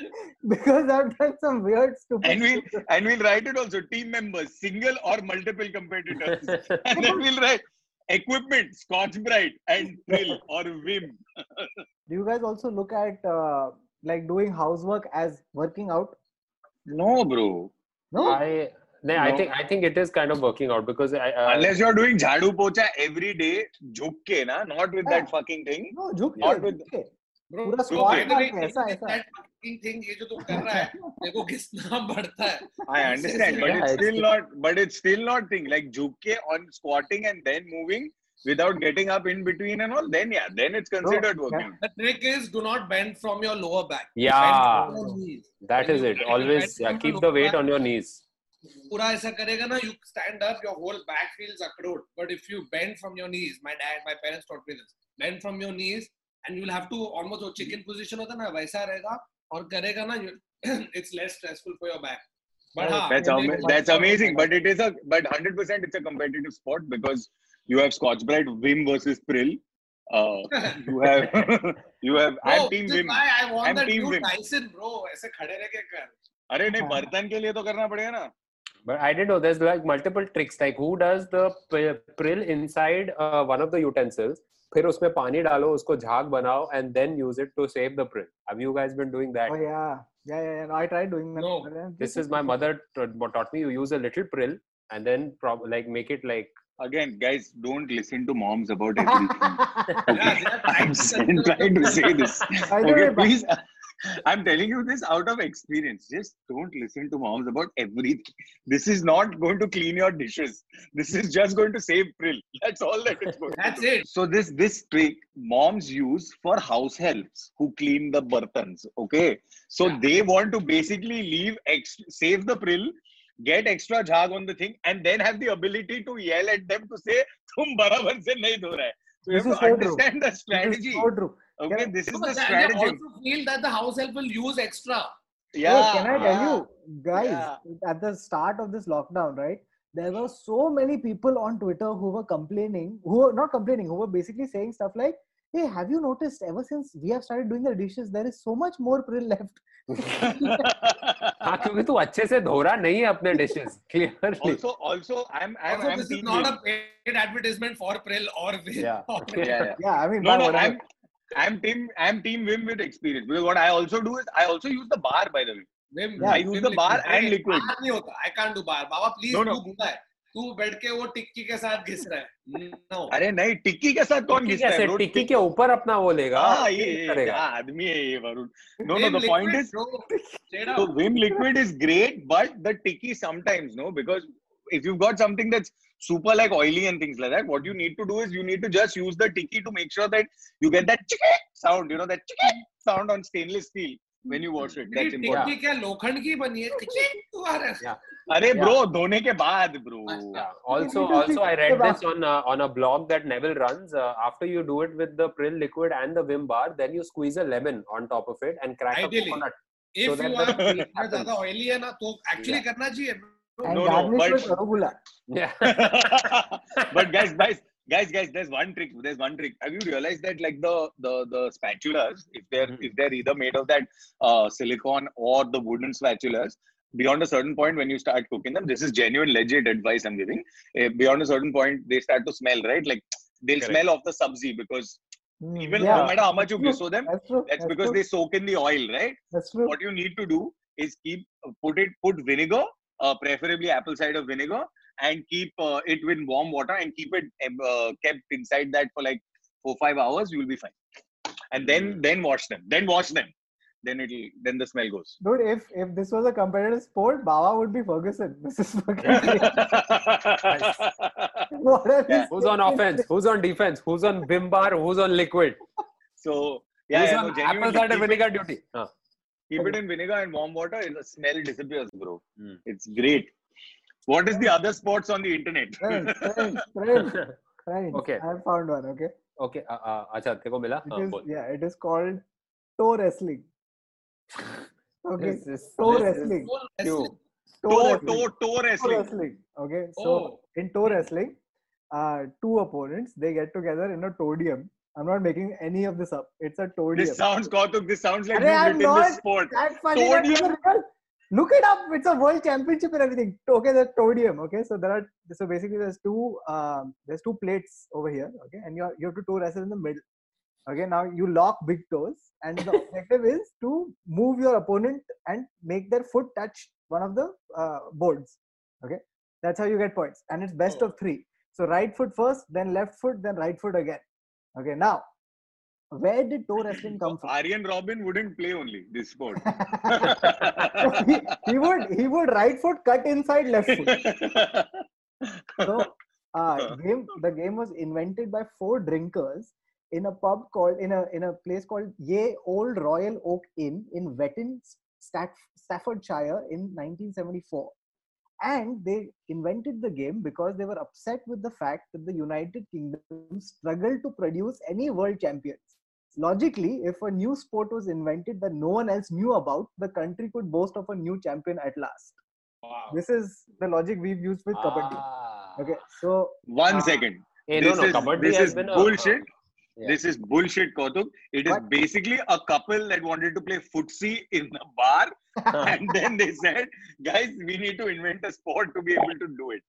because I've done some weird stupid. And we'll stuff. and we'll write it also team members, single or multiple competitors, and then we'll write equipment, Scotch Brite and Pril or Vim. Do you guys also look at uh, like doing housework as working out? No, bro. No. I no, no, I think I think it is kind of working out because I, uh, unless you're doing jhadu pocha every day, joke na, not with yeah. that fucking thing. No, joke not with. उट getting up in between and all then it's considered working is do not bend from your lower back that is it always keep the weight on your knees पूरा ऐसा करेगा ना you stand up your whole back feels अक्रोड but if you bend from your knees my dad my parents taught me this bend from your knees and you will have to almost a chicken hmm. होता है ना वैसा रहेगा और करेगा ना it's less stressful for your back. But oh, that's, that's amazing. But it is a but 100% it's a competitive sport because you have Scotch Brite Vim versus Pril. Uh, you have you have bro, I'm team Vim. I want I'm that. Tyson bro. ऐसे खड़े रह कर. अरे नहीं बर्तन के लिए तो करना पड़ेगा ना. But I didn't know there's like multiple tricks. Like who does the Pril inside uh, one of the utensils, फिर उसमें पानी डालो उसको झाग बनाओ and then use it to save the print have you guys been doing that oh yeah yeah yeah I try doing that this is my mother taught me you use a little Prill and then like make it like again guys, don't listen to moms about everything. I'm trying to say this. Okay, please. I'm telling you this out of experience. Just don't listen to moms about everything. This is not going to clean your dishes. This is just going to save Pril. That's all that it's going That's to it. So this this trick moms use for house helps who clean the burtons. Okay, so Yeah. they want to basically leave ex- save the Pril, get extra jhag on the thing, and then have the ability to yell at them to say, "Tum barabar se nahi dho raha hai." So you This have to so true. understand the This is strategy. so true. Okay, can this I, is the strategy. I also feel that the house help will use extra. Yeah. Oh, can I tell you, guys, yeah. at the start of this lockdown, right? There were so many people on Twitter who were complaining, who were not complaining, who were basically saying stuff like, Hey, have you noticed ever since we have started doing the dishes, there is so much more Pril left. हाँ क्योंकि तू अच्छे से धो रहा नहीं है Also, dishes clearly also also I am I am advertisement for Pril or paid advertisement Yeah. Yeah. Yeah. Yeah yeah I no, no I I'm, team, I'm team Vim with experience because what I also do is I also use the bar by the way. Vim, Yeah, I use the bar liquid. and Hey, liquid. bar नहीं होता. I can't do bar. Baba please No, no. तू बूढ़ा है. तू बैठ के वो टिक्की के साथ घिस रहा है. No. अरे नहीं टिक्की के साथ कौन टिक्की घिसता है टिक्की के ऊपर अपना वो लेगा हाँ ये ये क्या आदमी है ये Varun no no the point is so. Vim liquid is great but the tikki sometimes no because if you've got something that's super like oily and things like that what you need to do is you need to just use the tikki to make sure that you get that chick sound you know that chick sound on stainless steel when you wash it that's मेरी important टिक्की क्या लोखंड की बनी है? टिक्की तू आ रहा है. Yeah. अरे Yeah. bro धोने के बाद bro Yeah. Also, You need to also, I think read about- this on uh, on a blog that Neville runs. Uh, after you do it with the Prill liquid and the Vim bar, then you squeeze a lemon on top of it and crack Ideally. a coconut. If So that you the are heat इतना happens. ज्यादा oily है ना तो actually Yeah. करना चाहिए. bro. and No, no, garnish but- with arugula. Yeah. but guys, guys, guys, guys, there's one trick. There's one trick. Have you realized that like the the the spatulas, if they're Mhm. if they're either made of that uh, silicone or the wooden spatulas, beyond a certain point when you start cooking them, this is genuine, legit advice I'm giving. Uh, beyond a certain point, they start to smell, right? Like they'll Correct. smell of the sabzi because Hmm, even yeah, no matter how much you True. them, that's true. that's because true. they soak in the oil, right? That's true. what you need to do is keep put it put vinegar uh, preferably apple cider vinegar and keep uh, it with warm water and keep it um, uh, kept inside that for like four five hours you will be fine and then Mm. then wash them then wash them then it'll then the smell goes Dude, if if this was a competitive sport, Baba would be Ferguson. This is fucking. what Yeah. Who's on offense? Who's on defense? Who's on Vim bar? Who's on liquid? so yeah, Who's yeah on no, apple cider vinegar duty? Huh. keep it in vinegar and warm water and the smell disappears bro Mm. it's great what is the other sports on the internet Friend, friend, friend, friend. Okay. I have found one. Okay. Okay. Uh, uh, अच्छा तेरे को मिला? It हाँ, is बोल. yeah. It is called toe wrestling. Okay. This is- toe this is- wrestling. Full wrestling. Toe toe wrestling. toe toe Toe wrestling wrestling. Okay. So Oh. in toe wrestling, uh, two opponents they get together in a todium I'm not making any of this up. It's a toadium. This sounds Kautuk. This sounds like Arey, you've written this sport. That funny. Toadium? it's a real- Look it up. It's a world championship and everything. Okay, the toadium. Okay, so there are so basically there's two um, there's two plates over here. Okay, and you have, you have to toe wrestle in the middle. Okay, now you lock big toes, and the objective is to move your opponent and make their foot touch one of the uh, boards. Okay, that's how you get points, and it's best Oh. of three. So right foot first, then left foot, then right foot again. Okay, now where did toe wrestling come from? Arjen Robben wouldn't play only this sport. he, he would he would right foot cut inside left foot. So uh, game the game was invented by four drinkers in a pub called in a in a place called Ye Old Royal Oak Inn in Wetton, Stat, Staffordshire in 1974. And they invented the game because they were upset with the fact that the United Kingdom struggled to produce any world champions. Logically, if a new sport was invented that no one else knew about, the country could boast of a new champion at last. Wow. This is the logic we've used with kabaddi. Ah. Okay, so One Ah. second. Hey, no, this no, is, Kabaddi this has is been a- bullshit. Yeah. This is bullshit, Kautuk. It is What? basically a couple that wanted to play footsie in a bar, and then they said, "Guys, we need to invent a sport to be able to do it."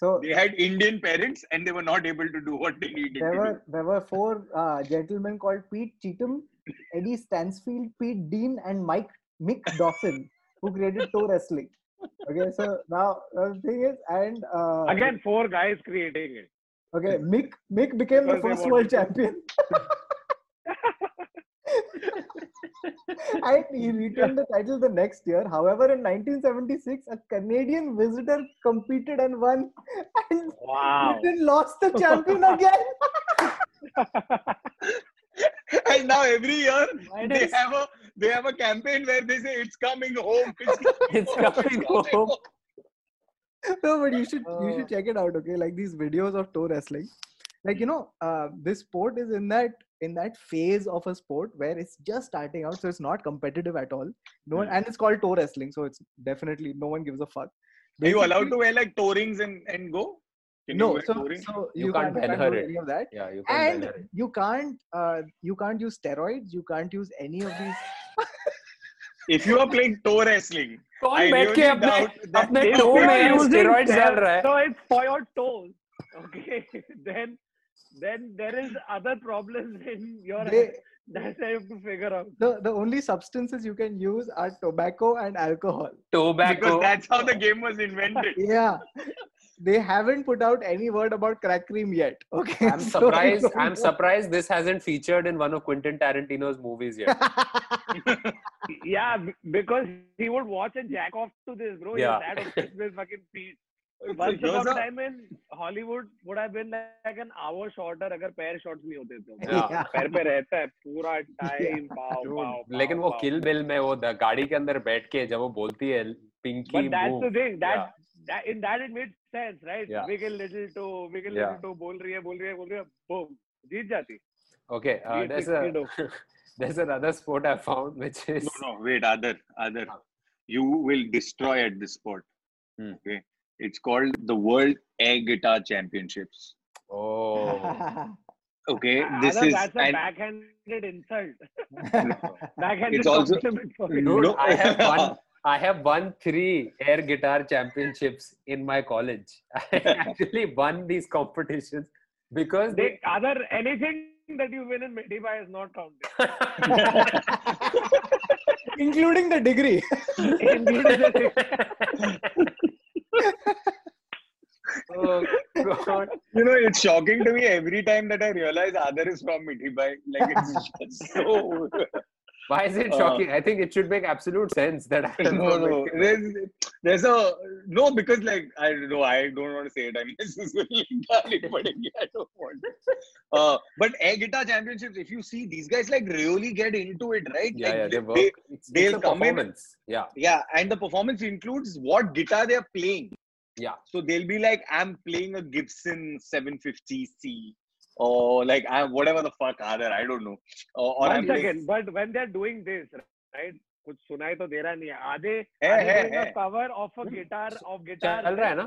so They had Indian parents, and they were not able to do what they needed there to were there were four uh, gentlemen called Pete Cheatham, Eddie Stansfield, Pete Dean, and Mike Mick Dawson who created toe wrestling. Okay, so now the thing is, and uh, Again, four guys creating it. Okay, Mick Mick became the Because they first world champion. and he returned the title the next year. However, in 1976, a Canadian visitor competed and won, and Wow. Britain lost the champion again. and now every year they have a they have a campaign where they say it's coming home. It's coming home. no, but you should you should check it out. Okay, like these videos of toe wrestling, like you know, uh, this sport is in that in that phase of a sport where it's just starting out, so it's not competitive at all. No one, Hmm. and it's called toe wrestling, so it's definitely no one gives a fuck. Are you allowed to wear like toe rings and, and go? Can No, wear so, so You you, can't can't, you can't do her any of that, Yeah, you can't. and ban her. you can't uh, you can't use steroids. You can't use any of these. If you are playing toe wrestling, कौन I बैठ के really अपने doubt that- अपने If toe you are में using steroids डाल steroids, रहा है So it's for your toes. Okay. then then there is other problems in your They, that's how you have to figure out. the the only substances you can use are tobacco and alcohol. tobacco because that's how the game was invented. yeah they haven't put out any word about crack cream yet okay I'm So I surprised. don't I'm know. surprised this hasn't featured in one of Quentin Tarantino's movies yet. Yeah, b- because he would watch and jack off to this, bro. Yeah. He was that obsessed with fucking feet. So Once here's upon a a- time in Hollywood would have been like an hour shorter अगर पैर shots नहीं होते तो Yeah. पैर पे रहता है पूरा टाइम पाव Dude, पाव लेकिन वो किल बिल में वो द- गाड़ी के अंदर बैठ के जब वो बोलती है Pinky But that's the move thing. That, Yeah. that in that it made sense, right? Yeah. Wiggle little to wiggle yeah. little to. bol rahi hai, bol rahi boom, jeet jati. Okay, uh, there's a there's another sport I found which is no, no, wait, other, other. You will destroy at this sport. Hmm. Okay, it's called the World Air Guitar Championships. Oh. okay this Adam, is that's a backhanded insult it's also no, i have one I have won three air guitar championships in my college. I actually won these competitions because They, they. other anything that you win in Mithibai is not counted. including the degree oh God! you know, it's shocking to me every time that I realize Aadar is from Mithibai. Like it's just so. Why is it uh, shocking? Uh, I think it should make absolute sense that I no, no. There's, there's a no because like I don't know. I don't want to say it. I mean, this is really garlic, but I don't want. It. Uh, but air guitar championships. If you see these guys, like really get into it, right? Yeah, like, yeah they, work. They, it's, they'll it's the performance. in. Yeah, yeah, and the performance includes what guitar they're playing. Yeah. So they'll be like, I'm playing a Gibson 750C or like I whatever the fuck other, I don't know. Or, or One I'm playing, second, but when they're doing this, right? कुछ सुनाई तो दे रहा नहीं है आधे है, आधे है, doing a है. cover of a guitar of guitar चल रहा है ना?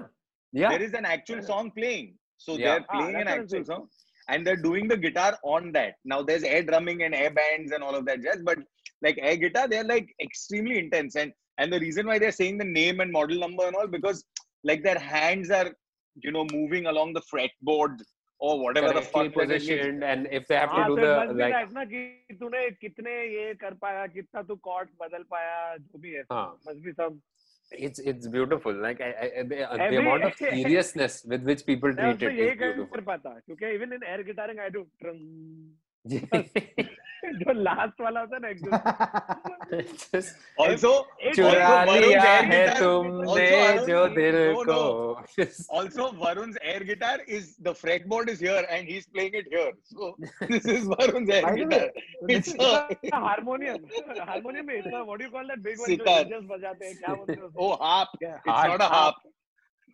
Yeah. there is an actual song playing. So Yeah. they're Ah, playing an that's what I'm actual saying. song. and they're doing the guitar on that. Now there's air drumming and air bands and all of that jazz, but like air guitar, they're like extremely intense. And and the reason why they're saying the name and model number and all because like their hands are you know moving along the fretboard or whatever the fuck positioned and if they have to हाँ, do तो the it must be like na ना कि तूने कितने ये कर पाया कितना तू badal बदल पाया जो भी है हाँ. must be some it's it's beautiful like I, I, the, uh, the amount of seriousness with which people treat it ये is beautiful क्योंकि even in air guitaring I do जो। लास्ट वाला होता ना ऑल्सो चुरा लिया है तुमने जो दिल को। Also Varun air guitar is the fretboard is here and he is playing it here so this is Varun air guitar it's a harmonium harmonium में इतना what you call that big one just बजाते हैं क्या बोलते हैं ओ half it's not a half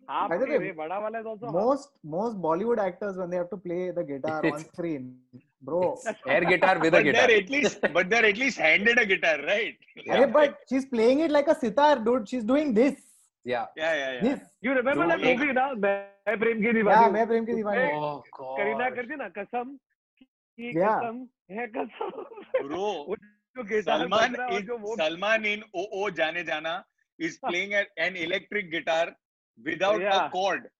By the most most Bollywood actors when they have to play the guitar on screen, bro. air guitar with a But guitar they're at least, but they're at least handed a guitar, right? Yeah, Hey, but she's playing it like a sitar, dude. She's doing this. yeah Yeah, yeah, yeah. This. You remember that Dude, movie ना मैं प्रेम की Yeah, दीवानी मैं प्रेम की दीवानी हूँ. oh god Kareena करती ना कसम की Yeah. कसम है कसम Bro, वो जो गिटार Salman बज रहा है और is Salman in OO Jane Jana is playing an electric guitar without yeah. a Yeah. chord.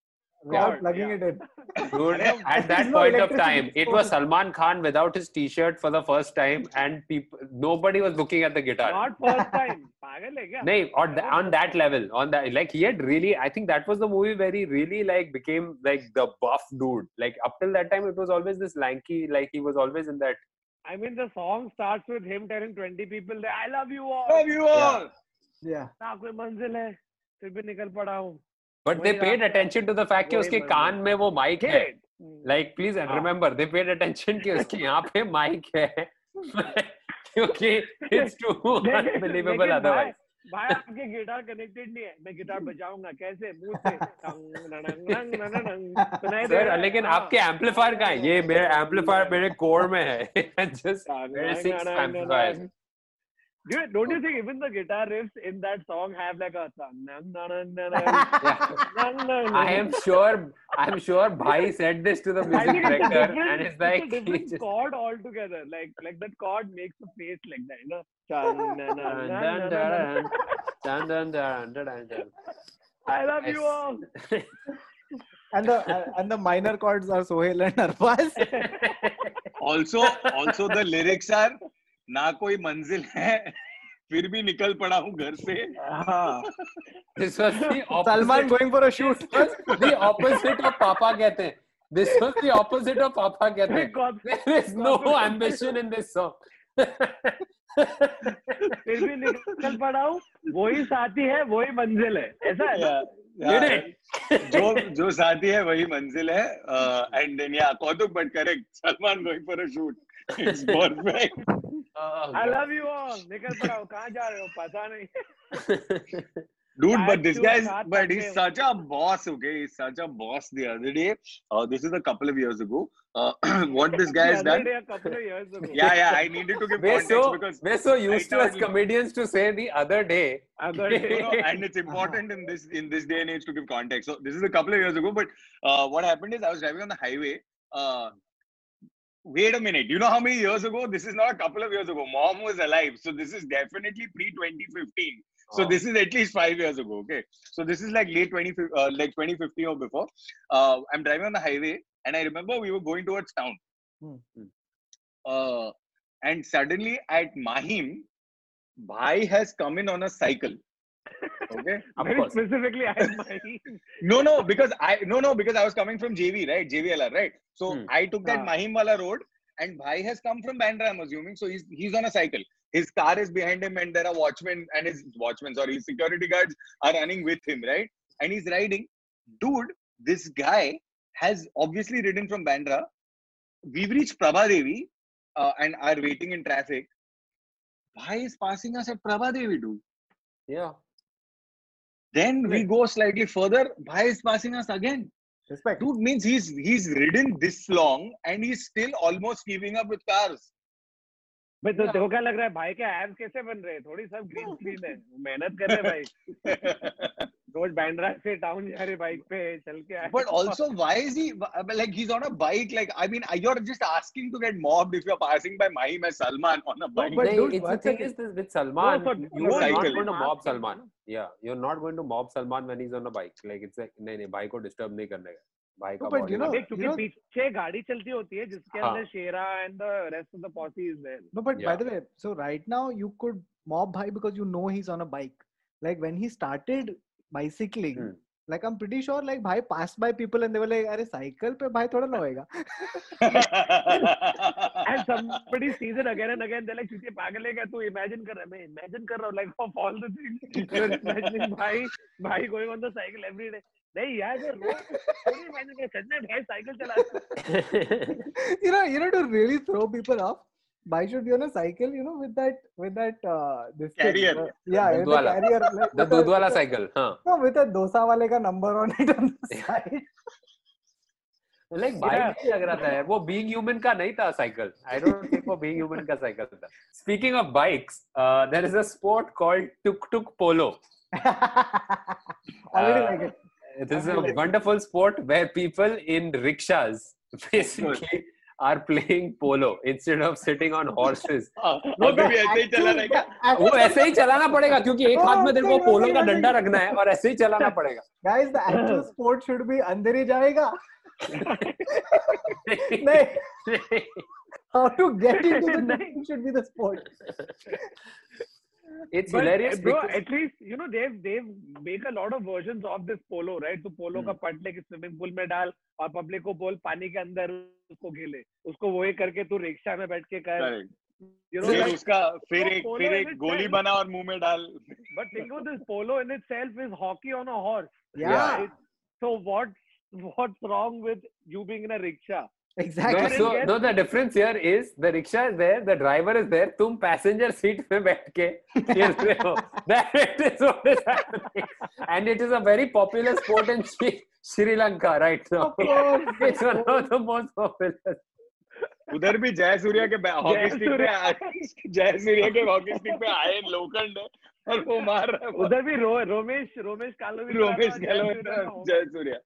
Without God, plugging yeah. it in. Dude, There's at that no point of electricity time, it was exposed. Salman Khan without his T-shirt for the first time, and people, nobody was looking at the guitar. not first time पागल है क्या No, on, tha- on that level, on that, like he had really, I think that was the movie where he really like became like the buff dude. Like up till that time, it was always this lanky, like he was always in that. I mean the song starts with him telling 20 people that I love you all Love you all. Yeah. ना कोई मंजिल है फिर भी निकल पड़ा हूँ but they paid attention to the fact कि उसके कान में वो माइक है। Like please and remember they paid attention कि उसके यहाँ पे माइक है। क्योंकि इट्स टू अनबिलीवेबल अदरवाइज़ भाई आपके गिटार कनेक्टेड नहीं है। मैं गिटार बजाऊँगा कैसे? मुँह से। सर लेकिन आपके एम्पलीफायर का है? ये मेरे एम्पलीफायर मेरे कोर में है। जस्ट मेरे six amplifier Dude, don't you think even the guitar riffs in that song have like a song? i'm sure I'm sure Bhai said this to the music director and it's like it's a different just... chord altogether. Like like that chord makes a face like that, you know. I love you all. and the uh, and the minor chords are Sohail and Arbaaz. also also the lyrics are ना कोई मंजिल है फिर भी निकल पड़ा हूँ घर से। हाँ। Salman going for a shoot opposite of पापा कहते हैं। This was the opposite of पापा कहते हैं। There is no ambition in this फिर भी निकल पड़ा हूँ। वही साथी है वही मंजिल है। ऐसा है? जो जो साथी है वही मंजिल है। And then yeah Kautuk but correct Salman going for a shoot it's perfect Oh, I love you all. निकल पड़ा हूँ कहाँ जा रहे हो पता नहीं God. Dude, I but this too guy's thought but that he's way. such a boss. Okay, he's such a boss. The other day, uh, this is a couple of years ago. Uh, what this guy The has other done? day, a couple of years ago. Yeah, yeah. I needed to give We're context so because we're so used to as totally- comedians to say the other day. Other No, day. no, and it's important in this in this day and age to give context. So this is a couple of years ago, but uh, what happened is I was driving on the highway. Uh, wait a minute. You know how many years ago? This is not a couple of years ago. Mom was alive, so this is definitely pre 2015. So Oh. this is at least five years ago. Okay, so this is like late 20 uh, like 2015 or before. Uh, I'm driving on the highway, and I remember we were going towards town. Hmm. Uh, and suddenly at Mahim, Bhai has come in on a cycle. Okay. Of Very course. specifically, I had. No, no, because I no no because I was coming from JV, right? JVLR, right? So Hmm. I took that Ah. Mahim wala road, and Bhai has come from Bandra, I'm assuming. So he's he's on a cycle. His car is behind him, and there are watchmen and his watchmen, sorry, his security guards are running with him, right? And he's riding. Dude, this guy has obviously ridden from Bandra. We've reached Prabhadevi uh, and are waiting in traffic. Bhai is passing us at Prabhadevi, dude. Yeah. Then we go slightly further. Bhai is passing us again. Respect. Dude means he's he's ridden this long and he's still almost keeping up with cars. भाई तो देखो क्या लग रहा है भाई के abs कैसे बन रहे हैं? थोड़ी सब ग्रीन स्क्रीन है। मेहनत कर रहे भाई। रोज बांद्रा से टाउन जा रहे बाइक पे चल के आए। But also why is he like he is on a bike like I mean you are just asking to get mobbed if you are passing by Mahi मैं Salman on a bike but it's the thing is this with Salman you are not going to mob Salman yeah you are not going to mob Salman when he is on a bike like it's नहीं नहीं को disturb नहीं करने का। भाई का body you देख क्योंकि पीछे गाड़ी चलती होती है जिसके हाँ. अंदर Shera and the rest of the posse is there but by Yeah. the way, so right now you could mob Bhai because you know he's on a bike. Like when he started bicycling, Hmm. like I'm pretty sure like Bhai passed by people and they were like, अरे cycle पे भाई थोड़ा ना होएगा. and somebody sees it again and again they're like चूतिया पागल है क्या तू imagine कर रहा है मैं imagine कर रहा हूँ like of all the things you're imagining भाई भाई going on the cycle every day you know you know to really throw people off why should be on a cycle, you know, with that with that uh, this carrier. Thing, you know? yeah, with the carrier. Like, the Dudwala cycle. Huh. No, with a dosa wale ka number on it on the side. Like भाई नहीं लग रहा था वो being human का नहीं था cycle I don't think वो बीइंग ह्यूमन का साइकिल था speaking of bikes there is a sport called tuk tuk polo already like it This is a wonderful sport where people in rickshaws basically are playing polo instead of sitting on horses. अभी भी ऐसे ही चला रहेगा वो ऐसे ही चलाना पड़ेगा क्योंकि एक हाथ में तेरे को पोलो का डंडा रखना है और ऐसे ही चलाना पड़ेगा Guys, the actual sport should be अंदर ही जाएगा. नहीं, how to get into the thing should be the sport. It's But, hilarious bro, because at least you know they've they've make a lot of versions of this polo, right? तो polo का पट लेके swimming pool में डाल और public को बोल पानी के अंदर उसको खेले उसको वही करके तू रिक्शा में बैठ के कर Correct. you know फिर like, उसका फिर वो एक polo फिर एक गोली बना और मुँह में डाल but think of this polo in itself is hockey on a horse Yeah, right? so what what's wrong with you being in rickshaw no, so no the difference here is the rickshaw is there the driver is there तुम passenger seat में बैठ के खेल रहे हो that is what is happening and it is a very popular sport in Sri, Sri Lanka right now it's one of the most popular उधर भी जय सूर्या के हॉकी स्टिक पे जय सूर्या के हॉकी स्टिक पे आए लोखंड है और वो मार रहा है उधर भी रो, रोमेश रोमेश कालो भी रोमेश गहलोत जय Surya.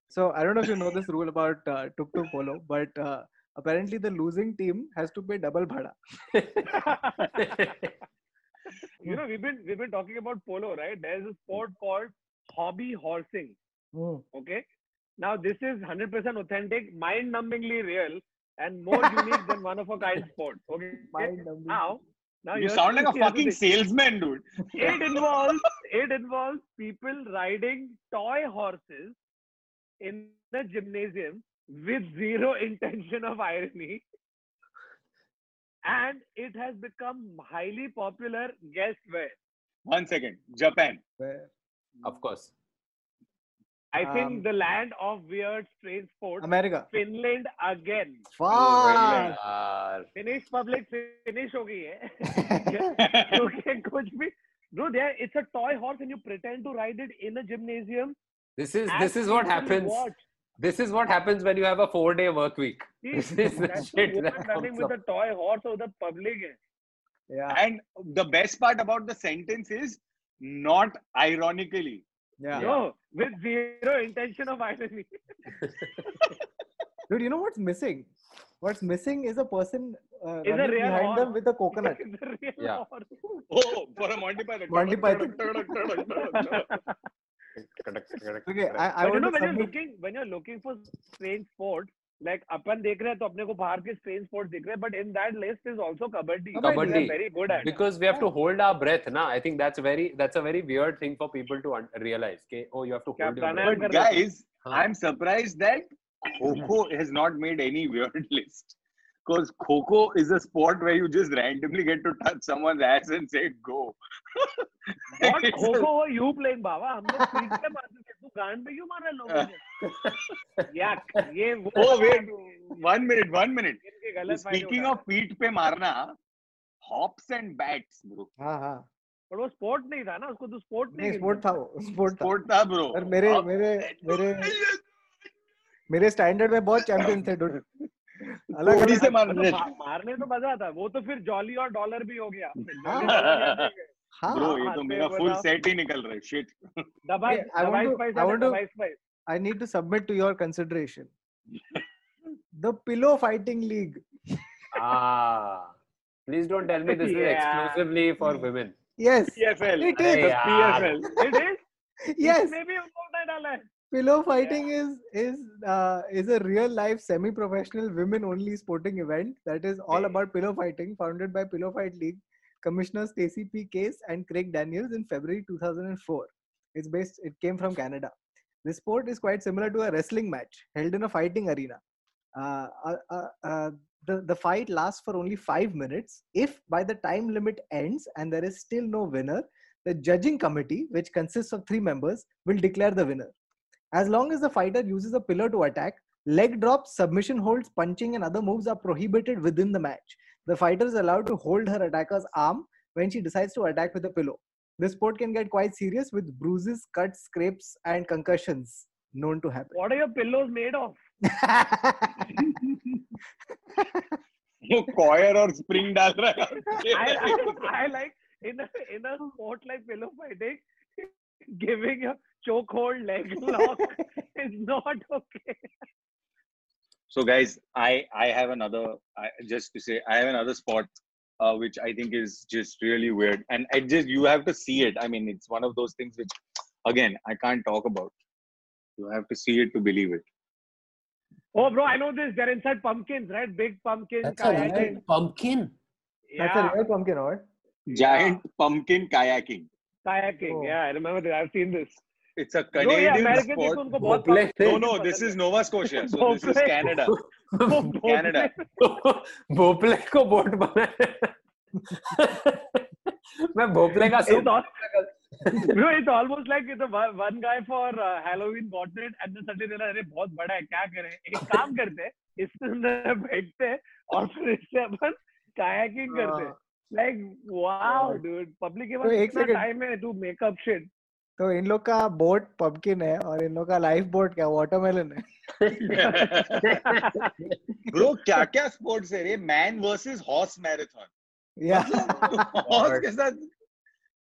don't know if you know this rule about uh, tuk tuk polo, but uh, apparently the losing team has to pay double bhada. you know we've been we've been talking about polo right there's a sport called hobby horsing Hmm. okay now this is 100% authentic mind numbingly real and more unique than one of a kind sport okay Mind-numbing. now now You sound like a fucking salesman, dude. it involves it involves people riding toy horses in the gymnasium with zero intention of irony and it has become highly popular guess where One second. Japan. Where- of course i Um, think the land of weird strange sports America. finland again Fuck. यार finish public finish हो गई है क्योंकि कुछ भी bro there it's a toy horse and you pretend to ride it in a gymnasium this is as this is what people happens watch. this is what happens when you have a four day work week See, This is the that's shit the that woman running comes with up. a toy horse or the public है Yeah. And the best part about the sentence is not ironically. Yeah. no with zero intention of irony Dude, you know what's missing? What's missing is a person uh, Is a running real behind horse. them with a coconut. It's a real Yeah. horse. Oh, for a Monty Python. Monty Python. Okay, I, I but you know to when you're looking when you're looking for strange sports like अपन देख रहे हैं तो अपने को बाहर के Spain sports दिख रहे हैं but in that list is also kabaddi kabaddi very good at because we have to hold our breath ना I think that's very that's a very weird thing for people to realise के ओ you have to hold your breath guys I am surprised that Coco has not made any weird list Because Coco is a sport where you just randomly get to touch someone's ass and say go. What kho were you playing बाबा हम लोग पीठ पे मारते थे तू गांड पे क्यों मार रहा है लोगों को याक ये वो Oh wait, one minute, one minute. Speaking of पीठ पे मारना, hops and bats, bro. हाँ हाँ पर वो स्पोर्ट नहीं था ना उसको तो स्पोर्ट नहीं नहीं स्पोर्ट था वो स्पोर्ट था Sport था bro. और मेरे मेरे मेरे मेरे स्टैंडर्ड में बहुत चैंपियन थे अलग अलग से मतलब मारने मारने तो मज़ा आता वो तो फिर जॉली और डॉलर भी हो गया। हाँ। ये तो हाँ, मेरा तो फुल सेट ही निकल रहा है। शिट दबाई दबाई spice I want to I need to submit to your consideration the pillow fighting league ah. Please don't tell me this yeah. is exclusively for women. Yes. PFL it is. PFL it is? Yes. इसमें भी उनको डाला है। Pillow fighting is is uh, is a real life semi professional women only sporting event that is all about pillow fighting founded by Pillow Fight League Commissioner Stacey P. Case and Craig Daniels in February 2004. It's based it came from Canada. This sport is quite similar to a wrestling match held in a fighting arena. Uh, uh, uh, uh, the, the fight lasts for only five minutes. If by the time limit ends and there is still no winner, the judging committee, which consists of three members, will declare the winner. As long as the fighter uses a pillar to attack, leg drops, submission holds, punching, and other moves are prohibited within the match. The fighter is allowed to hold her attacker's arm when she decides to attack with a pillow. This sport can get quite serious with bruises, cuts, scrapes, and concussions known to happen. what are your pillows made of वो coir और spring डाल रहा I, है I, I like in a in a sport like pillow fighting, giving a chokehold leg lock is not okay. So guys, I I have another I, just to say I have another spot uh, which I think is just really weird, and I just you have to see it. I mean, it's one of those things which again I can't talk about. You have to see it to believe it. Oh, bro, I know this. They're inside pumpkins, right? Big pumpkins. That's a real pumpkin. That's Yeah, a real pumpkin, what? Giant pumpkin kayaking. Kayaking. Oh. Yeah, I remember this. I've seen this. It's a Canadian No, yeah, sport. पसंद- No, no, this is Nova Scotia. So this is Canada. Canada. भोपले को boat बनाया मैं भोपले का soup bro, it's almost like it's a one, guy for uh, Halloween got it and then suddenly they're अरे बहुत बड़ा है क्या करें एक काम करते हैं इसके अंदर बैठते हैं और फिर इससे अपन kayaking करते हैं like wow dude dude public के तो पास इतना टाइम है to make up shit तो इन लोग का बोट पम्पकिन है और इन लोग का लाइफ बोट क्या वाटरमेलन है? ब्रो क्या क्या स्पोर्ट्स है रे? मैन वर्सेस हॉर्स मैराथन या हॉर्स के साथ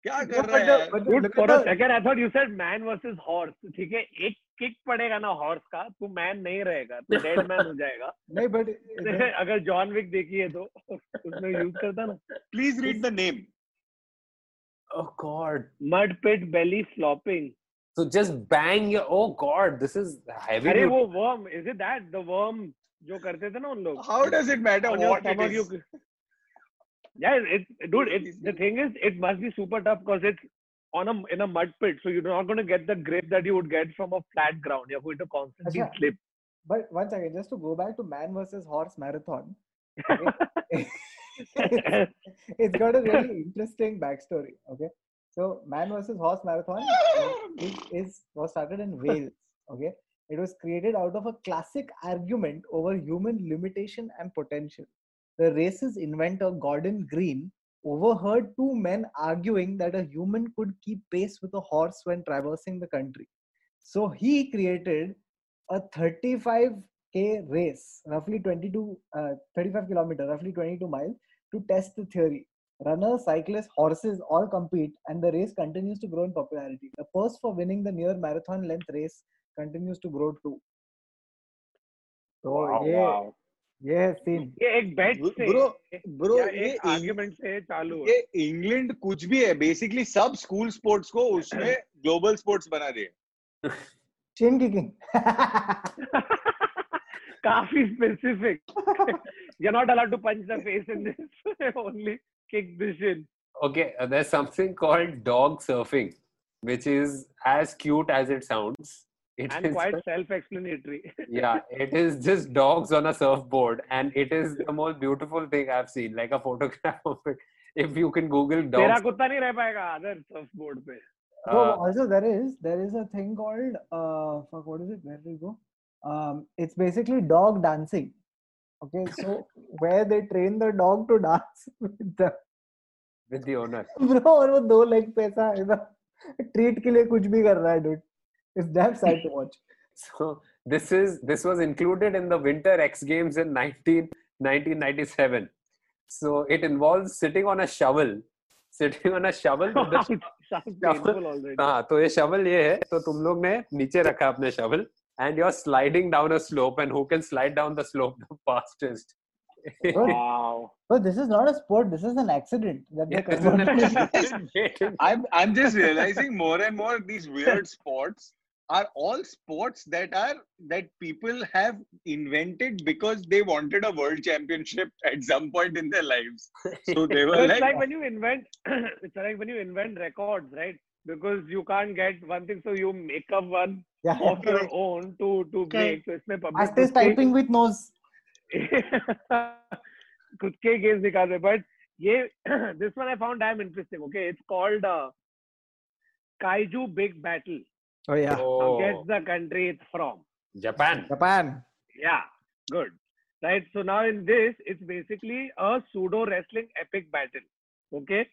क्या कर रहा है good for a second I thought you said man versus horse ठीक है एक किक पड़ेगा ना हॉर्स का तो मैन नहीं रहेगा तो डेड मैन हो जाएगा। नहीं बट अगर जॉन विक देखी है तो उसमें यूज़ करता ना। Please read the name oh god mud pit belly flopping so just bang oh god this is heavy अरे वो worm is it that the worm जो करते थे ना उन लोग। How does it matter what it is yeah it dude it the thing is it must be super tough because it's on a in a mud pit so you're not going to get the grip that you would get from a flat ground you're going to constantly Acha. slip But one second, just to go back to man versus horse marathon, it's got a really interesting backstory. Okay, so man versus horse marathon uh, is, is was started in Wales. Okay, it was created out of a classic argument over human limitation and potential. The race's inventor Gordon Green overheard two men arguing that a human could keep pace with a horse when traversing the country. So he created a 35k race, roughly 22, uh, 35 kilometer, roughly 22 miles, to test the theory. Runners, cyclists, horses all compete, and the race continues to grow in popularity. The purse for winning the near marathon length race continues to grow too. So Wow, ये wow. England कुछ भी है basically सब school sports को उसने global sports बना दिए काफ़ी specific you not allowed to punch the face in this only kick this in okay there is something called dog surfing which is as cute as it sounds It and is quite just- self-explanatory yeah it is just dogs on a surfboard and it is the most beautiful thing i've seen like a photograph of it if you can google तेरा dogs कुत्ता नहीं रह पाएगा other surfboard पे No, uh, also there is there is a thing called uh fuck what is it? Where did we go? Um, it's basically dog dancing. Okay, so where they train the dog to dance with the with the owner bro और वो दो leg पे ऐसा ऐसा treat के लिए कुछ भी कर रहा है dude. It's damn sad to watch. so this is this was included in the winter x games in 19 1997 so it involves sitting on a shovel sitting on a shovel. with the Sounds sounds painful already. हाँ तो ये shovel ये है तो तुम लोग ने नीचे रखा अपने shovel and you're sliding down a slope and who can slide down the slope the fastest. Wow. But this is not a sport. This is an accident that Yeah, they're isn't converting. it? I'm I'm just realizing more and more these weird sports are all sports that are that people have invented because they wanted a world championship at some point in their lives. So they So were it's like, like when you invent, it's like when you invent records, right? Because you can't get one thing, so you make up one Yeah. of your own to to Okay. break. So इसमें public Fastest खुद के- typing with nose. खुद के games निकाल रहे but ये this one I found damn interesting. Okay, it's called uh, Kaiju Big Battle. Oh yeah, Now guess the country it's from. Japan. Japan. Yeah, good. Right. So now in this, it's basically a pseudo wrestling epic battle. Okay.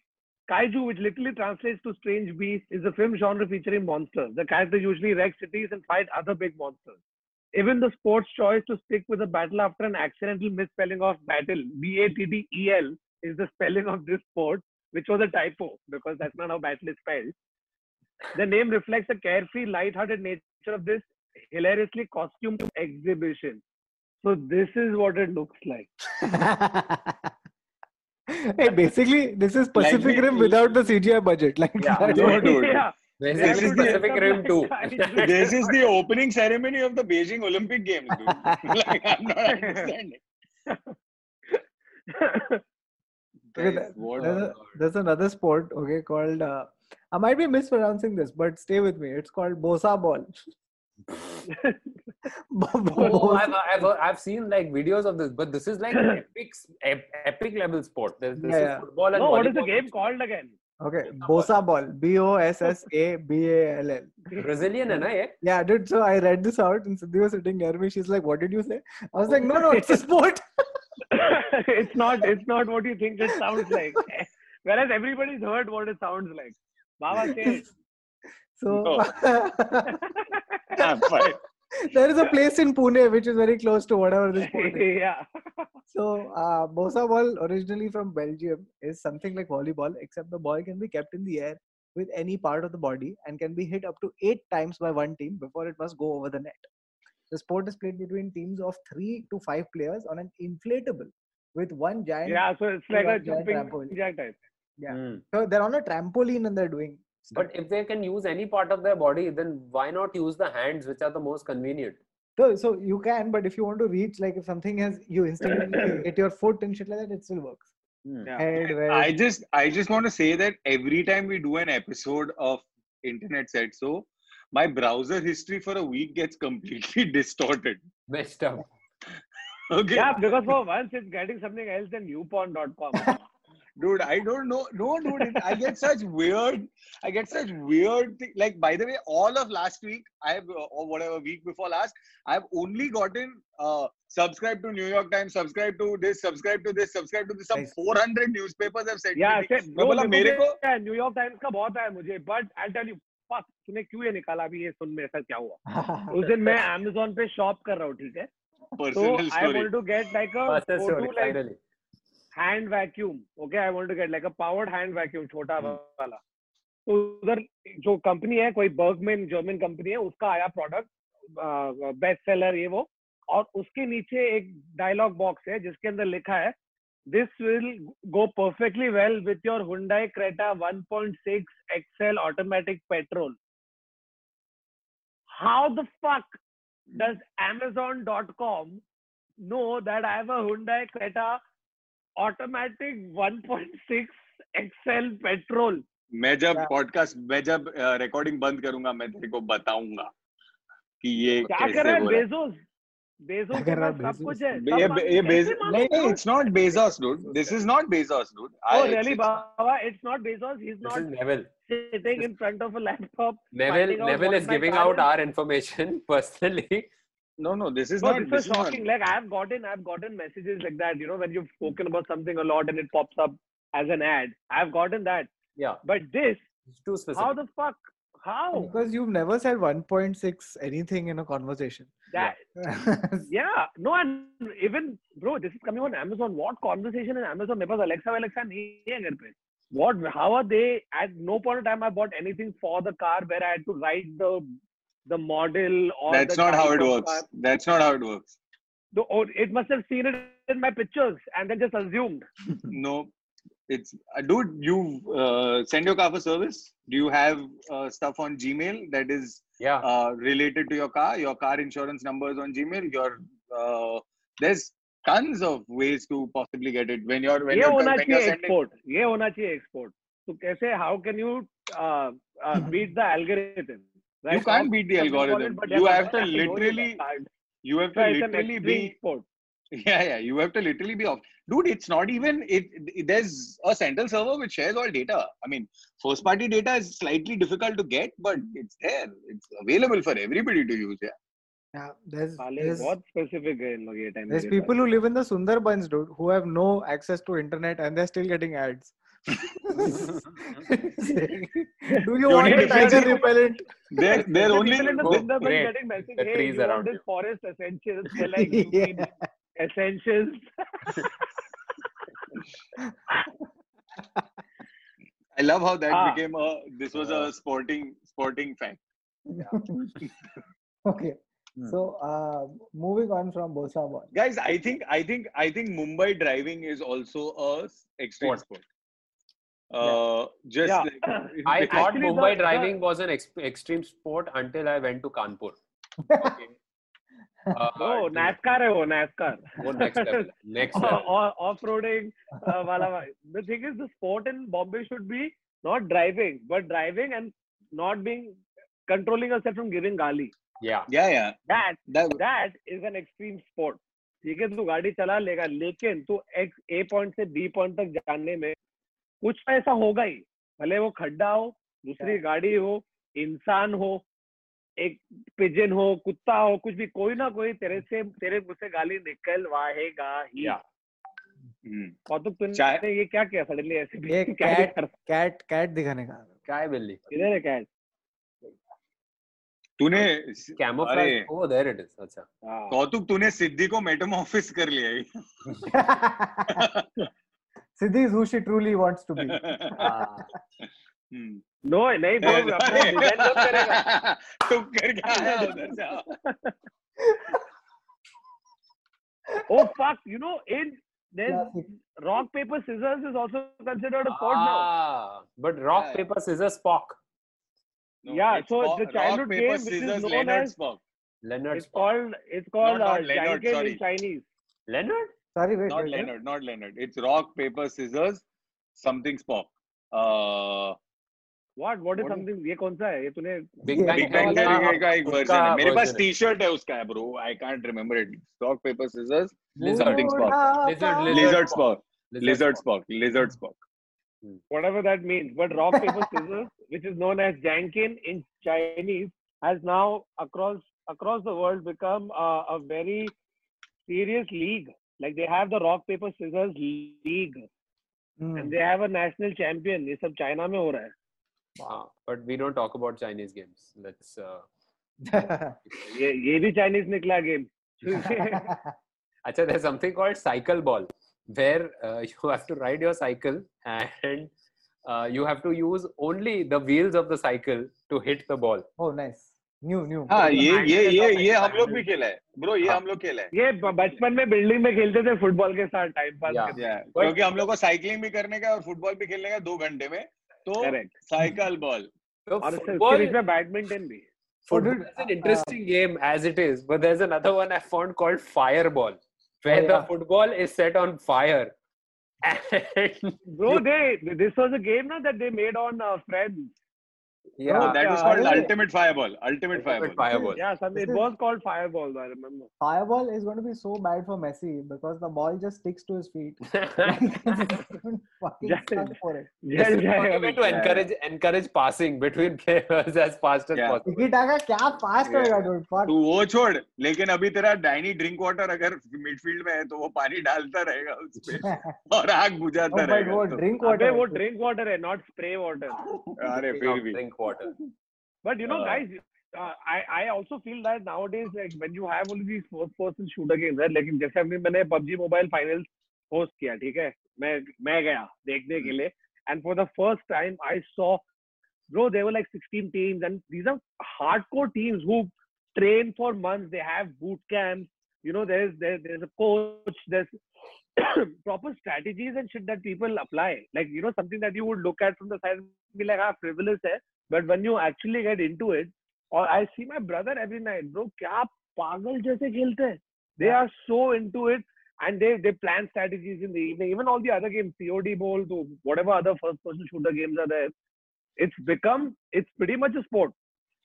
Kaiju, which literally translates to strange beast, is a film genre featuring monsters. The characters usually wreck cities and fight other big monsters. Even the sports choice to stick with the battle after an accidental misspelling of battle, B A T D E L, is the spelling of this sport, which was a typo because that's not how battle is spelled. The name reflects the carefree, light-hearted nature of this hilariously costumed exhibition. So this is what it looks like. hey, basically, this is Pacific we- Rim without the CGI budget. Like, Yeah. that's No, what- dude. yeah. This Yeah, is Pacific Rim like 2. Kaiju. this is the opening ceremony of the Beijing Olympic Games, dude. like, I'm not understanding. Okay, Guys, there's, a, there's another sport, okay, called. Uh, I might be mispronouncing this, but stay with me. It's called Bossaball. oh, I've, I've, I've seen like videos of this, but this is like epic, epic level sport. This, this yeah, is football and no, what is the game called again? Okay, Bossaball. B O S S A B A L L. Brazilian, na, eh? Yeah, dude. So I read this out, and Siddhi was sitting near me. She's like, "What did you say?" I was like, "No, no, it's a sport." it's not. It's not what you think it sounds like. Whereas everybody's heard what it sounds like. Baba so No. Fine. there is a place in Pune which is very close to whatever this sport is. yeah. So, uh, Bossaball, originally from Belgium, is something like volleyball, except the ball can be kept in the air with any part of the body and can be hit up to eight times by one team before it must go over the net. The sport is played between teams of three to five players on an inflatable with one giant. Yeah. So it's like a jumping jack type. Yeah. Hmm. So they're on a trampoline and they're doing. Stuff. But if they can use any part of their body, then why not use the hands, which are the most convenient? So, so you can, but if you want to reach, like if something has you instantly hit your foot and shit like that, it still works. Hmm. Yeah. Head, where- I just I just want to say that every time we do an episode of Internet Said So, my browser history for a week gets completely distorted. Messed up. Okay. Yeah, because for once it's getting something else than newporn.com. Dude, I don't know. No, dude, it- I get such weird. I get such weird. Thing. Like, by the way, all of last week, I have uh, or whatever week before last, I've only gotten uh, subscribe to New York Times, subscribe to this, subscribe to this, subscribe to this. Some Nice. 400 newspapers have sent yeah, me. मैं bro, बोला मेरे को को New York times का बहुत आया मुझे but I tell you fuck तूने क्यों ये निकाला अभी ये सुन में ऐसा क्या हुआ उस दिन मैं Amazon पे शॉप कर रहा हूँ ठीक है तो personal I story. Want to get like a photo like finally. Hand vacuum okay I want to get like a powered hand vacuum छोटा वाला। तो उधर जो कंपनी है कोई बर्गमैन जर्मन कंपनी है उसका आया प्रोडक्ट बेस्ट सेलर ये वो। और उसके नीचे एक डायलॉग बॉक्स है जिसके अंदर लिखा है this will go perfectly well with your Hyundai Creta 1.6 XL automatic petrol. How the fuck does amazon.com know that i have a Hyundai Creta automatic 1.6 excel petrol मैं जब पॉडकास्ट मैं जब uh, रिकॉर्डिंग बंद करूँगा मैं तेरे को बताऊँगा कि ये क्या कर रहा है? बेजोस। बेजोस कर रहा सब कुछ है। ये ये बेजोस नहीं नहीं it's not Bezos dude this is not Bezos dude oh really Baba it's not Bezos he is not Naval sitting in front of a laptop Naval Naval is giving out our information personally no no this is No, not this this is is not shocking. Like I've gotten, I've gotten messages like that. You know, when you've spoken about something a lot and it pops up as an ad. I've gotten that. Yeah, But this, it's too specific. how the fuck? How? because you've never said 1.6 anything in a conversation. That? Yeah. No, and even bro, this is coming on Amazon. What conversation in Amazon? मेरे पास Alexa Alexa नहीं है घर पे. what how are they at no point in time i bought anything for the car where i had to write the the model or That's the not how type it of works. car. That's not how it works. The, oh, it must have seen it in my pictures and then just assumed No, it's uh, dude. You uh, send your car for service. Do you have uh, stuff on Gmail that is Yeah. uh, related to your car? Your car insurance number is on Gmail. Your uh, there's tons of ways to possibly get it when you're when ये you're, होना when you're चाहिए sending. export ये होना चाहिए export तो कैसे how can you uh, uh, beat the algorithm Right? You can't beat the algorithm. It, you have to literally. You have to literally be. Yeah, yeah. You have to literally be off. Dude, it's not even. It, it, there's a central server which shares all data. I mean, first party data is slightly difficult to get, but it's there. It's available for everybody to use. Yeah. Yeah, there's, there's, there's people who live in the Sundarbans, dude, who have no access to internet and they're still getting ads. Do you The want only a tiger difference is- repellent? They're, they're only. people in the Oh, Sundarbans great. getting message, The hey, trees you want around this forest essentials? They're like, you need Yeah. essentials. I love how that Ah. became a. This was a sporting sporting fact. okay. Hmm. So uh, moving on from Bosa ball. Guys, I think I think I think Mumbai driving is also a extreme Sport. sport. Uh, just Yeah. like, I thought Mumbai the- driving was an ex- extreme sport until I went to Kanpur. Okay. Uh, Oh, NASCAR है वो NASCAR. वो next level. Next level. off-roading uh, wala. The thing is, the sport in Bombay should be not driving, but driving and not being controlling yourself from giving gali. Yeah. yeah, yeah. That That that is an extreme sport. ठीक है तू गाड़ी चला लेगा लेकिन तू X A point से B point तक जाने में कुछ तो ऐसा होगा ही भले वो खड्डा हो दूसरी गाड़ी हो इंसान हो एक पिजन हो कुत्ता हो कुछ भी कोई ना कोई तेरे से तेरे मुँह से गाली निकलवाएगा ही. Hmm. कौतुक तूने चाहे- ये क्या किया सडनली ऐसे क्या cat- कर Cat cat दिखाने का. Kai Billy. इधर है कैट तूने. अरे Oh, there it is. अच्छा. हाँ कौतुक तूने सिद्धि को मेटामॉर्फिस कर लिया है। Siddhi is who she truly wants to be. Ah. Hmm. No नहीं वो अपना डिजाइन मत करेगा तू करके आया उधर से oh fuck you know in then Classic. rock paper scissors is also considered a sport now Ah, but rock, Yeah. paper, scissors, Spock. No, Yeah, it's so Spock- the childhood rock, paper, game which is scissors, known Leonard as- Spock. Leonard it's Spock. called it's called Not- not uh, Leonard, Janken sorry. in Chinese. Leonard? Sorry, wait. Not Leonard, not Leonard. It's rock, paper, scissors, something spock. Uh, what? What is something? ये कौन सा है? ये तूने big bang theory का एक version है। मेरे पास टी-शर्ट है। उसका है bro I can't remember it lizard spock. Lizard spock. Whatever that means. But rock paper scissors which is known as janken in chinese has now across across the world become a, a very serious league like they have the rock paper scissors league. Hmm. And they have a national champion. ye sab china mein ho raha hai wow. But we don't talk about chinese games. Let's uh, ye ye bhi chinese nikla game. acha there's something called cycle ball where uh, you have to ride your cycle and uh, you have to use only the wheels of the cycle to hit the ball. Oh nice. New new. हाँ, ये ये ये तो ये हम लोग भी खेला है। ब्रो ये हाँ। हम लोग खेला है। ये बचपन में बिल्डिंग में खेलते थे फुटबॉल के साथ टाइम पास क्योंकि हम लोग को साइकिलिंग भी करने का और फुटबॉल भी खेलने का दो घंटे में तो साइकिल बॉल। तो badminton football is yeah, Oh, that was yeah, called really? ultimate fireball ultimate ultimate fireball fireball. yeah some, This it is- was called fireball i remember Fireball is going to be so bad for Messi because the ball just sticks to his feet. Fucking Yeah. stuck for it. This जल is the only जाएगा way to बेचारा। encourage encourage passing between players as fast as Yeah. possible. Tiki taka क्या fast Yeah. होएगा dude? Fuck. तू वो छोड़ लेकिन अभी तेरा डाइनी ड्रिंक वाटर अगर मिडफील्ड में है तो वो पानी डालता रहेगा उसपे और आग बुझाता Oh, but रहेगा वो तो- drink अबे water. वो है। ड्रिंक वाटर है नॉट स्प्रे वाटर अरे Speaking फिर of भी drink water. but you know Uh, guys uh, I I also feel that nowadays like when you have only these first person shooter games right लेकिन जैसे अभी मैंने PUBG mobile finals host किया ठीक है मैं मैं गया देखने के लिए and for the first time, I saw, bro, there were like 16 teams, and these are hardcore teams who train for months. They have boot camps. You know, there's there, there's a coach. There's proper strategies and shit that people apply. Like you know, something that you would look at from the side and be like, ah, frivolous, hai. But when you actually get into it, or I see my brother every night, bro, क्या पागल जैसे खेलते हैं. They are so into it and they they plan strategies in the evening. Even all the other games, COD Bowl, to whatever other first person shooter games are there, it's become it's pretty much a sport.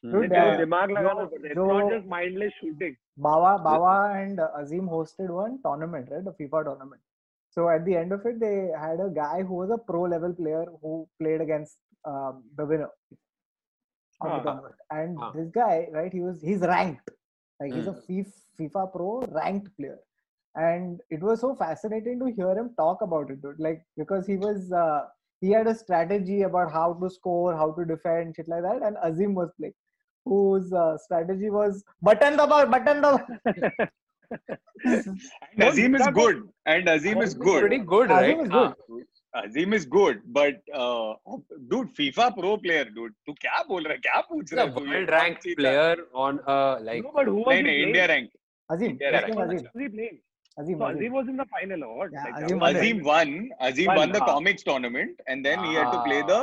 Dude, It's uh, दिमाग लगाना जो- पड़ता है. It's जो- not just mindless shooting. Bawa, Bawa and uh, Azim hosted one tournament, right? The FIFA tournament. So at the end of it, they had a guy who was a pro level player who played against um, the winner of Ah. the tournament. And Ah. this guy, right? He was he's ranked, like he's a Hmm. FIFA, FIFA pro ranked player. And it was so fascinating to hear him talk about it, dude. Like because he was uh, he had a strategy about how to score, how to defend, shit like that. And Azim was playing, whose uh, strategy was button the ball, button the ball. And Azim is good. And Azim is good. Pretty good, Azim right? is good. हाँ. Azim is good, but uh, dude, FIFA pro player, dude. तू क्या बोल रहा है? क्या पूछ He's रहा a है तू ये? world ranked कौन सी था? player on uh, like no, but who was नहीं he नहीं playing? India ranked. Azim, India let's ranked. name Who Azim. was he playing? Azim, So Azim. Azim was in the final or what? Yeah, Like, Azim that won was- Azim won. Azim Won, won the हाँ. comics tournament, and then he had to play Ah. the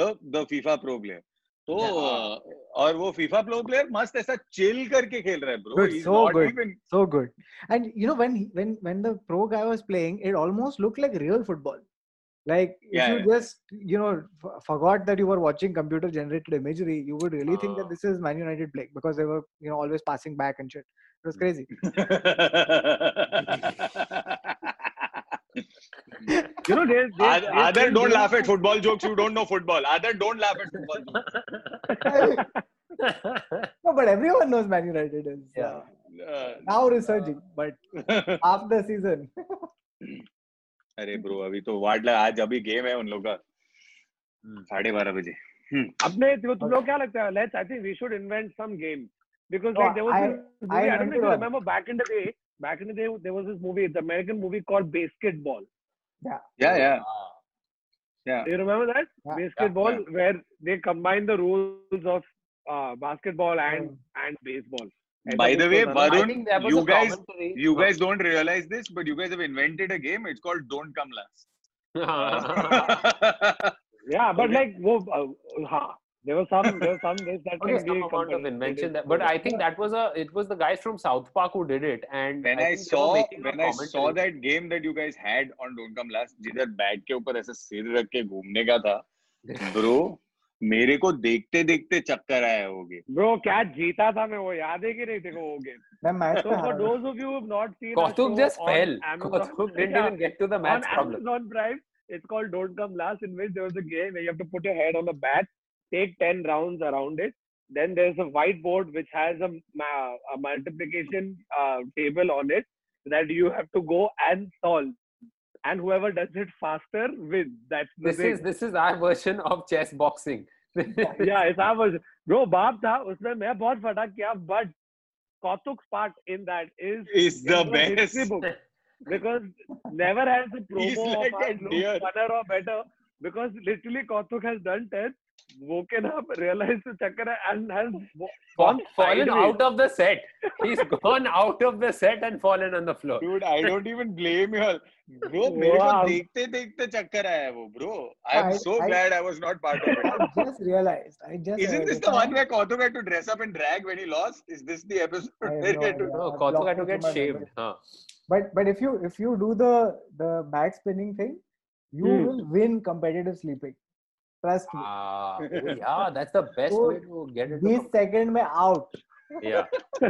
the the FIFA pro player. तो uh, और वो FIFA pro player मस्त ऐसा chill करके खेल रहा है bro. Good, He's so not good. even So good. And you know when he, when when the pro guy was playing, it almost looked like real if Yeah, you yeah. just you know f- forgot that you were watching computer generated imagery, you would really think that Ah. this is Man United playing because they were you know always passing back and shit. It was crazy. You know, there's, there's, Aadar, Aadar, don't laugh at football jokes. You don't know football. Aadar, don't laugh at football jokes. no, but everyone knows Man United is Yeah. uh, Uh, now resurging, but half the season. अरे bro अभी तो वाडला आज अभी game है उन लोग का। साढ़े बारह बजे। हम्म। अपने तुम लोग क्या लगता है let's I think we should invent some game because like there was I remember back in the day back in the day there was this movie the American movie called basketball yeah yeah yeah you remember that basketball where they combine the rules of basketball and and baseball By the way, Varun, I Varun, think that was you a guys commentary. you guys don't realize this, but you guys have invented a game. It's called Don't Come Last. yeah but Okay. like wo, uh, ha, there was some there was some this that Okay, can some be amount of compared- invention that, but I think that was a it was the guys from South Park who did it, and when I, think they were saw making a when I saw commentary. that game that you guys had on Don't Come Last, जिधर bat के ऊपर ऐसे सिर रख के घूमने का था, ब्रो मेरे को देखते देखते चक्कर आए होगे ब्रो क्या जीता था मैं वो याद है कि नहीं देखो हो गए मैं मैच तो for those of you have not seen Kaustubh just fail Kaustubh didn't even get to the match problem on Prime it's called don't come last in which there was a game you have to put your head on a bat take 10 rounds around it then there is a white board which has a multiplication table on it that you have to go and solve And whoever does it faster wins. That's the This thing. is this is our version of chess boxing. yeah, it's our version. Bro, बाप था उसमें मैं बहुत फटा किया but Kautuk's part in that is is the in the history best. book. because never has the He's promo like of us a looked deer. funner or better because literally Kautuk has done 10, woken up, realized the chakkar hai and has wo- Fall- gone fallen sideways. out of the set. He's gone out of the set and fallen on the floor. Dude, I don't even blame you. Bro, मेरे को Wow. देखते देखते चक्कर आया वो bro. I'm I- so I- glad I was not part of it. I just realized. I just Isn't this realized the one I- where Kautuk had to dress up and drag when he lost? Is this the episode I have where no he had to? idea. No, I've Kautuk had blocked to it get from my shaved. memory. Huh. But but if you if you do the the back spinning thing, you Hmm. will win competitive sleeping. Trust me. Ah, oh, yeah, that's the best So, way to get it. This second में out. Yeah.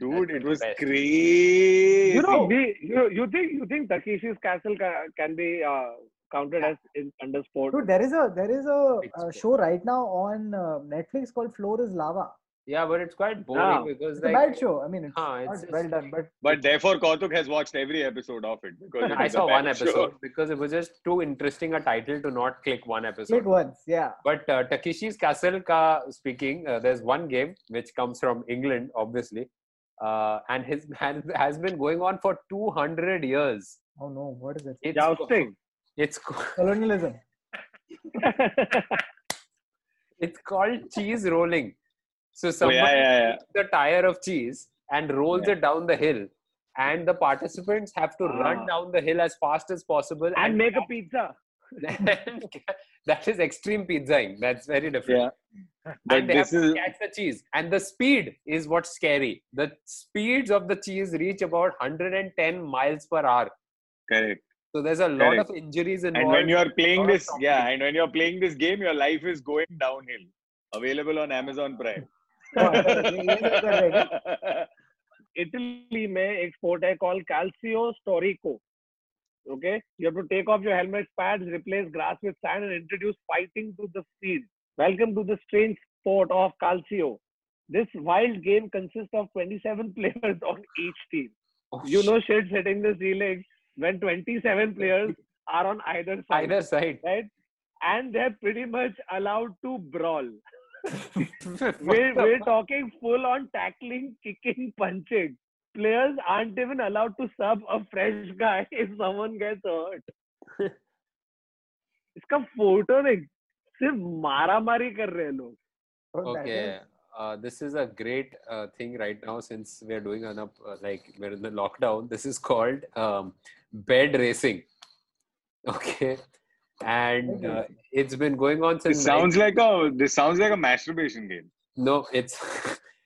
Dude, it was Best. crazy. You know, we, you, you think you think Takeshi's Castle ca- can be uh, counted as in, under sport? Dude, there is a there is a, Big a show right now on uh, Netflix called Floor is Lava. Yeah, but it's quite boring Yeah. because It's a bad show. I mean, it's Huh, not it's well done, but But therefore, Kautuk has watched every episode of it because it I saw one bad show. episode because it was just too interesting a title to not click one episode. click once. Yeah. But uh, Takeshi's Castle ka speaking, uh, there's one game which comes from England, obviously, uh, and his has, has been going on for 200 years. Oh no, what is it? It's Jousting. It's co- Colonialism. it's called cheese rolling. So Oh, someone yeah, yeah, yeah. takes the tire of cheese and rolls Yeah. it down the hill, and the participants have to Ah. run down the hill as fast as possible and make a pizza. that is extreme pizzaing. That's very different. Yeah. But and they have to is catch the cheese. And the speed is what's scary. The speeds of the cheese reach about 110 miles per hour. correct. So there's a lot Correct. of injuries involved. And when you are playing this, yeah, and when you're playing this game, your life is going downhill. Available on Amazon Prime. Oh, ये सब कर रहे हैं क्या? Italy में एक sport है call Calcio स्टोरिको okay you have to take off your helmet pads replace grass with sand and introduce fighting to the field welcome to the strange sport of calcio this wild game consists of 27 players on each team Oh, you shit. know shit's hitting the ceiling when 27 players are on either side either side. right and they're pretty much allowed to brawl What we're, the we're fuck? talking full on tackling, kicking, punching. Players aren't even allowed to sub a fresh guy if someone gets hurt. इसका photo देख सिर्फ मारा मारी कर रहे हैं लोग Oh, that okay is- uh, this is a great uh, thing right now since we're doing an up uh, like we're in the lockdown this is called um, bed racing okay and uh, it's been going on since This sounds like a this sounds like a masturbation game. no it's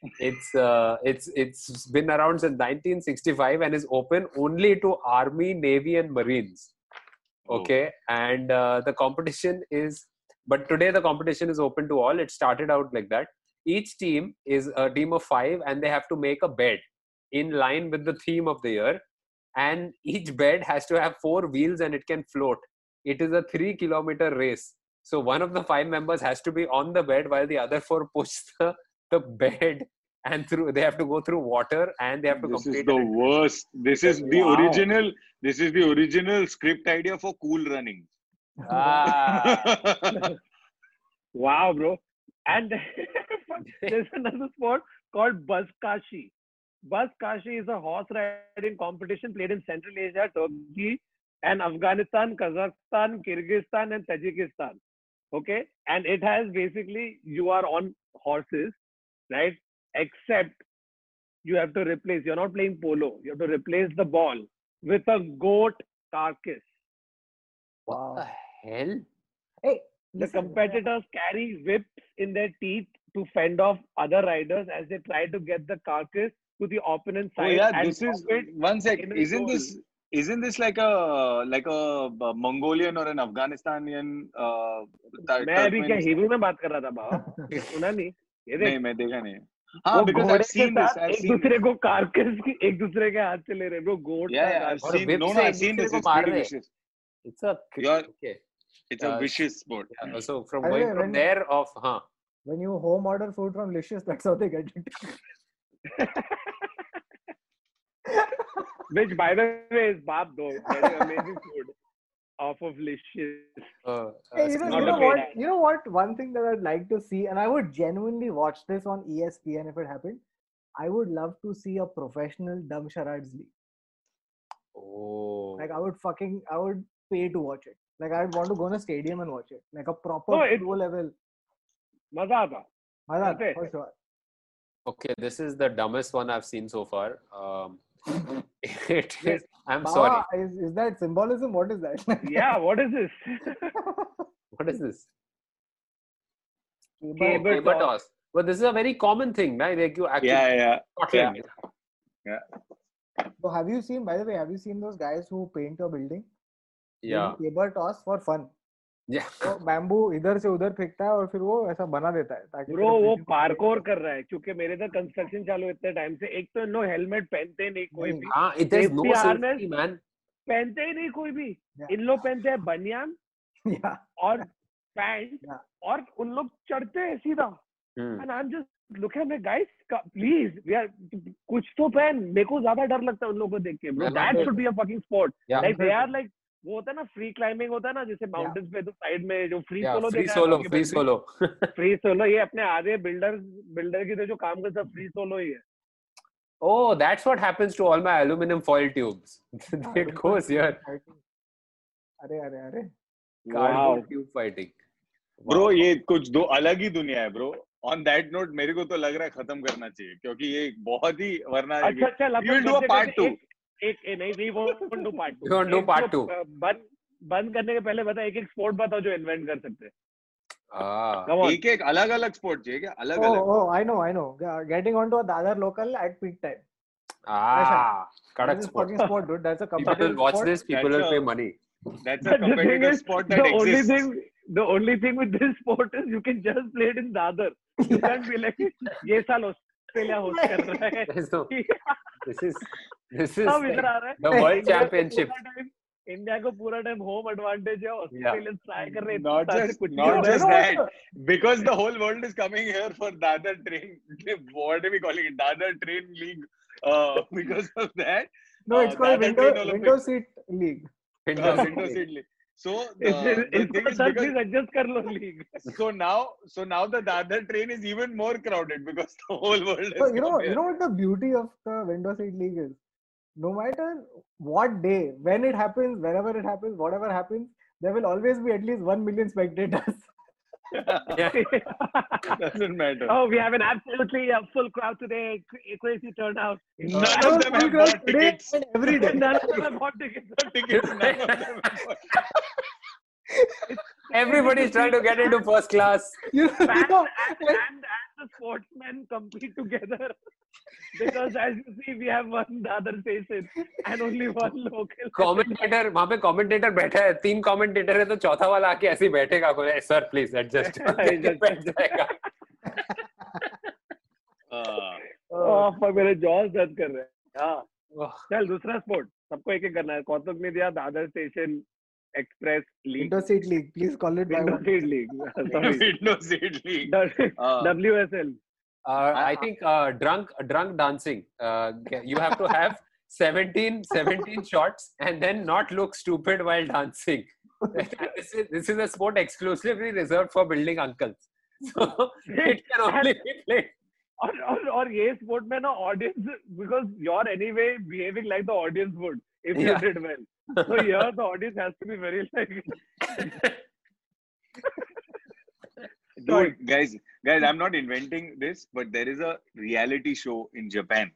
it's uh, it's it's been around since 1965 and is open only to army navy and marines. Oh. okay? And uh, the competition is but today the competition is open to all. It started out like that. Each team is a team of five and they have to make a bed in line with the theme of the year. And each bed has to have four wheels and it can float it is a three kilometer race so one of the five members has to be on the bed while the other four push the, the bed and through they have to go through water and they have to This is the it. worst. This is the Wow. original. This is the original script idea for cool running. Ah. Wow, bro. And there's another sport called Buzkashi. Buzkashi is a horse riding competition played in Central Asia, Turkey, and Afghanistan, Kazakhstan, Kyrgyzstan, and Tajikistan. Okay, and it has basically you are on horses, right? Except you have to replace. You're not playing polo. You have to replace the ball with a goat carcass. what Wow. the hell Hey, The listen, competitors carry whips in their teeth to fend off other riders as they try to get the carcass to the opponent Oh side. yeah, this is drop it one sec. Isn't goal. this isn't this like a like a uh, Mongolian or an Afghanistanian? Uh, Tur- मैं अभी क्या Turkmenistan- Hebrew में बात कर रहा था बाबा सुना नहीं ये देख नहीं मैं देखा नहीं हाँ वो because घोड़े I've के seen this साथ I've एक seen दूसरे को कारकस की एक दूसरे के हाथ से ले रहे bro goat yeah yeah I've और seen whip no से no एक I've seen दूसरे this को it's मार pretty रहे हैं। vicious it's a You're- okay it's a Uh, vicious sport yeah, so from By the going way, from when- there of huh when you home order food from Licious, that's how they get it. Which, by the way, is Bab though. Very amazing food off of Licious. Uh, uh, hey, you, know, you know what? You know what? One thing that I'd like to see, and I would genuinely watch this on ESPN if it happened. I would love to see a professional dumb charades league. Oh. Like I would fucking I would pay to watch it. Like I'd want to go in a stadium and watch it. Like a proper no, it, pro level. Mazada. Mazada, for sure. Okay, this is the dumbest one I've seen so far. Um, it Yes. is i'm Baba, sorry is, is that symbolism? What is that? yeah what is this what is this Cable- Cable Caber toss. toss. But this is a very common thing, right? Like you actually yeah yeah Scotland. So have you seen? By the way, have you seen those guys who paint a building? They do Yeah. Cable toss for fun. Yeah. तो bamboo इधर से उधर फेंकता है और फिर वो ऐसा बना देता है ताकि ब्रो वो पार्कोर कर रहा है क्योंकि मेरे इधर कंस्ट्रक्शन चालू इतने टाइम से एक तो लोग हेलमेट पहनते नहीं कोई भी there's no Safety safety, harness. man. पहनते ही नहीं कोई भी Yeah. इन लोग पहनते हैं बनियान Yeah. और पैंट Yeah. और उन लोग चढ़ते हैं सीधा. And I am just look at guys please we are कुछ तो पहन मेरे को ज़्यादा डर लगता है उन लोगों को देख के bro that should be a fucking sport. Like they are like वो होता है ना फ्री क्लाइंबिंग होता है ना जैसे माउंटेन्स पे तो साइड में जो free solo free solo, free solo. Free solo ये अपने आधे बिल्डर बिल्डर की तो जो काम करता है फ्री सोलो ही है oh, that's what happens to all my aluminum foil tubes. it goes here. अरे अरे अरे Cardboard tube fighting. ब्रो. ये कुछ दो अलग ही दुनिया है ब्रो ऑन दैट नोट मेरे को तो लग रहा है खत्म करना चाहिए क्योंकि ये बहुत ही वरना अच्छा will अपन do a करते part two. एक नहीं we want do part 2 do part 2 बंद बंद करने के पहले बता एक एक स्पोर्ट बताओ जो इन्वेंट कर सकते हैं। एक एक अलग अलग स्पोर्ट चाहिए क्या अलग अलग ओह I know I know getting on to other local at peak time ah कड़क sport sport dude that's a competition watch this people will pay money that's a competition sport that exist only thing the only thing with this sport is you can just play in Dadar you can be like ये साल Australia host कर रहा है this is This is सब इधर like आ रहा है the World India को Championship. पूरा time- इंडिया को पूरा टाइम होम एडवांटेज है ऑस्ट्रेलियंस ट्राई कर रहे हैं Not इतना से just- कुछ not नहीं हो just रहा है। that. because the whole world is coming here for Dadar train what are we calling it Dadar train league uh, because of that No, Uh, it's called Dadar window, Train Olympics. window seat league. uh, window seat league so the, इस- the इनको thing is sir because please adjust कर लो league so now so now the Dadar train is even more crowded because the whole world is So you know, come you here. know what the beauty of the window seat league is. No matter what day, when it happens, wherever it happens, whatever happens, there will always be at least one million spectators. Yeah. doesn't matter Oh, we have an absolutely uh, full crowd today. Crazy turnout. none of them have Full bought tickets every day. None of them have bought tickets. tickets none of them have bought Everybody's trying to get into first class. You know, and, and, and the sportsmen compete together. because as you see, we have one the other station and only one local. Commentator वहाँ पे commentator बैठा है तीन commentator है तो चौथा वाला आके ऐसे ही बैठेगा बोले सर प्लीज़ एडजस्ट बैठ जाएगा uh, Oh, fuck, मेरे जॉस दर्द कर रहे हैं हाँ ओह, चल दूसरा स्पोर्ट सबको एक एक करना है कौतुक ने दिया Dadar station express league window seat league. Please call it by window one. Seat league sorry window seat league uh, W S L uh, I think uh, drunk drunk dancing uh, you have to have 17 17 shots and then not look stupid while dancing And this is this is a sport exclusively reserved for building uncles so it can only be played और और और ये sport में ना audience because you are anyway behaving like the audience would if you Yeah. Did well so here the audience has to be very like Dude, guys, guys, I'm not inventing this, but there is a reality show in Japan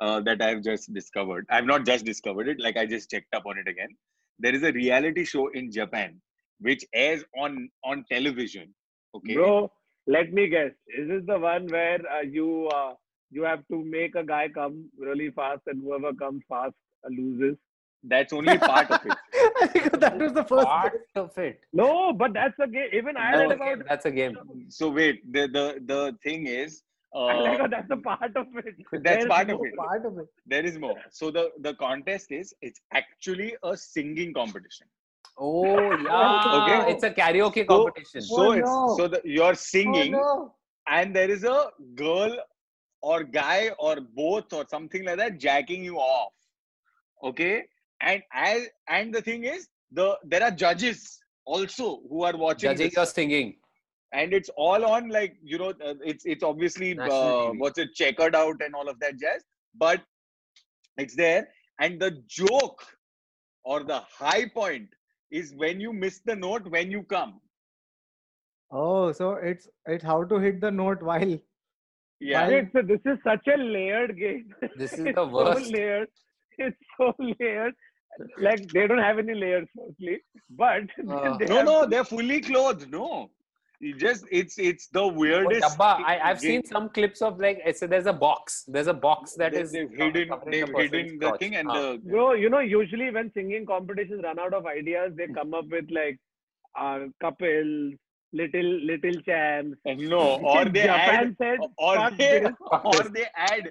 uh, that I've just discovered. I've not just discovered it, like I just checked up on it again. There is a reality show in Japan which airs on on television. Okay. bro let me guess is this the one where uh, you uh, you have to make a guy come really fast and whoever comes fast uh, loses That's only part of it. That was the first. part of it no but that's a game even i that's read about that's a game So wait, the the the thing is, I like how uh, that's a part of it that's part of it. Part of it. There is more. So the the contest is it's actually a singing competition. oh yeah Okay. it's a karaoke So- competition So Oh, it's no. so the you're singing. Oh, no. and there is a girl or guy or both or something like that jacking you off okay and as and the thing is the there are judges also who are watching judging this, your singing and it's all on like you know uh, it's it's obviously uh, what's it checkered out and all of that jazz but it's there. And the joke or the high point is when you miss the note when you come. Oh, so it's it's how to hit the note while. yeah. Wait, so this is such a layered game. This is it's the worst. so layered. It's so layered like they don't have any layers mostly but Uh, no no to- they're fully clothed no you just it's it's the Oh, weirdest dabba. I, I've game. seen some clips of like it's, there's a box. There's a box that They- is they've hidden covering they've the hidden the crotch. thing and Ah. the Bro, you know, usually when singing competitions run out of ideas, they come up with like uh, couple little little champs. no or they Japan add said, or they or they add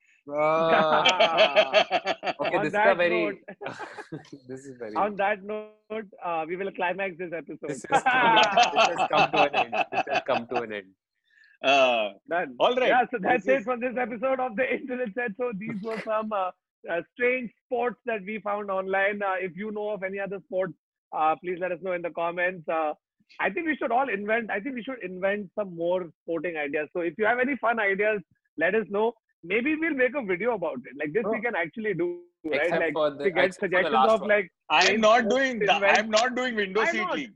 Okay, On this is a that very. note- this is very. On that note, uh, we will climax this episode. This has, come, this has come to an end. This has come to an end. Uh, Done. all right. Yeah, so that's This it is- for this episode of the Internet Said. So these were some uh, uh, strange sports that we found online. Uh, if you know of any other sports, uh, please let us know in the comments. Uh, I think we should all invent. I think we should invent some more sporting ideas. So if you have any fun ideas, let us know. Maybe we'll make a video about it. Like this, we Oh. can actually do. Right? Except Like for the- we get except for the suggestions last of one. like. I'm not doing that. invent- I'm not doing window Why seat not? league.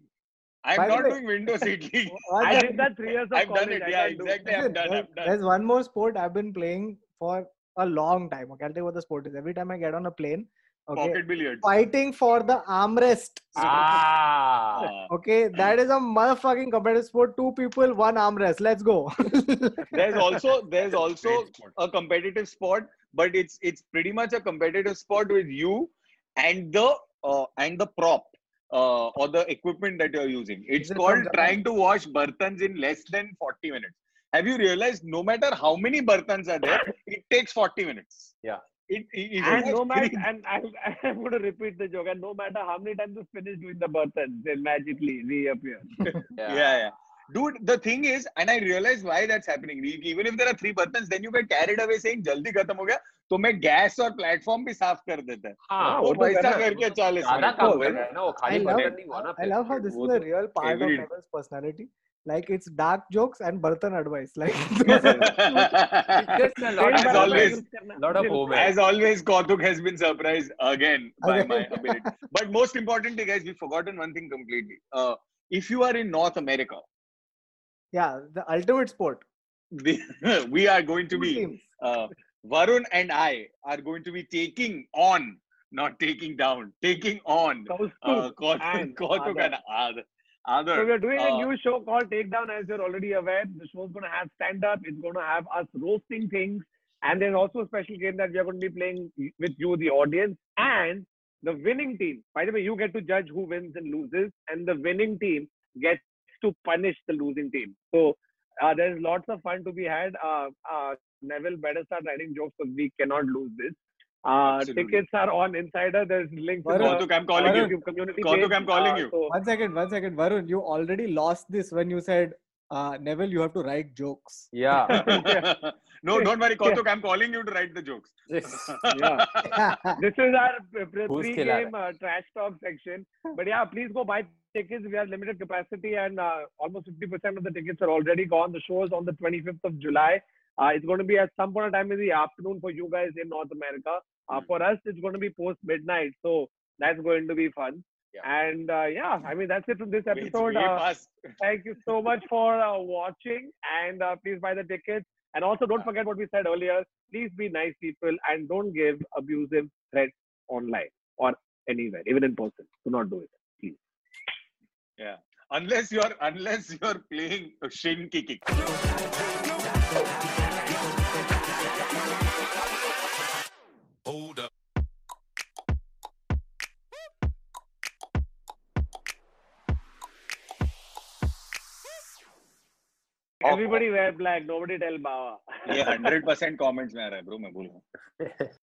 I'm By not way- doing window seat league. I did that three years of I've college. done it. I Yeah, exactly. Listen, I'm done. there's, I'm done. there's one more sport I've been playing for a long time. Okay, I'll tell you what the sport is. Every time I get on a plane, okay, Pocket billiards. fighting for the armrest. Ah. Okay, that is a motherfucking competitive sport. Two people, one armrest. Let's go. there's also there's also a competitive sport, but it's it's pretty much a competitive sport with you and the uh, and the prop uh, or the equipment that you're using. It's it called trying to wash bartans in less than 40 minutes. Have you realized no matter how many bartans are there, it takes 40 minutes. Yeah. It, it, it And no matter, and I, I'm going to repeat the joke. And no matter how many times you finish doing the burtons, they magically reappear. yeah, yeah. yeah. Dude, the thing is, and I realize why that's happening. E- Even if there are three buttons, then you get carried away saying जल्दी खत्म हो गया तो मैं gas और platform भी साफ़ कर देता है हाँ, वो तो वैसा है। करके चालीस ज़्यादा काम तो कर रहा है ना वो I खाली love, बर्तन नहीं हुआ ना I love how this is the तो real part of. Neville's personality. Like it's dark jokes and Bartan advice. Like Just a lot As of always, home, lot of home As always, Kautuk has been surprised again by Again. my ability. But most importantly, guys, we've forgotten one thing completely. Uh, if you are in North America, yeah, the ultimate sport. we, we are going to be uh, Varun and I are going to be taking on, not taking down, taking on uh, Kaustubh Kautuk, and Kautuk and Aadar. So we're doing a uh, new show called Takedown, as you're already aware. The show's going to have stand-up. It's going to have us roasting things, and there's also a special game that we are going to be playing with you, the audience, and the winning team. By the way, you get to judge who wins and loses, and the winning team gets to punish the losing team. So uh, there's lots of fun to be had. Uh, uh, Neville better start writing jokes because we cannot lose this. Uh, tickets are on Insider. There's links in Varun, the Kautuk, I'm calling uh, you. YouTube community Kautuk, page. I'm calling Uh, you. so- One second, one second, Varun. You already lost this when you said, uh, Neville, you have to write jokes. Yeah. no, don't worry, Kautuk. I'm calling you to write the jokes. yeah. this is our pre- pre- Who's pre-game uh, trash talk section. But yeah, please go buy tickets. We have limited capacity, and uh, almost 50% of the tickets are already gone. The show is on the 25th of July. Uh, it's going to be at some point of time in the afternoon for you guys in North America. Uh, Hmm. For us, it's going to be post midnight, so that's going to be fun. Yeah. And uh, yeah, I mean that's it from this episode. Uh, thank you so much for uh, watching and uh, please buy the tickets and also don't forget what we said earlier please be nice people and don't give abusive threats online or anywhere even in person do not do it please. Yeah. Unless you're unless you're playing shin kicking. Everybody wear black nobody tell bawa ये 100% comments में आ रहा है bro मैं बोल रहा हूँ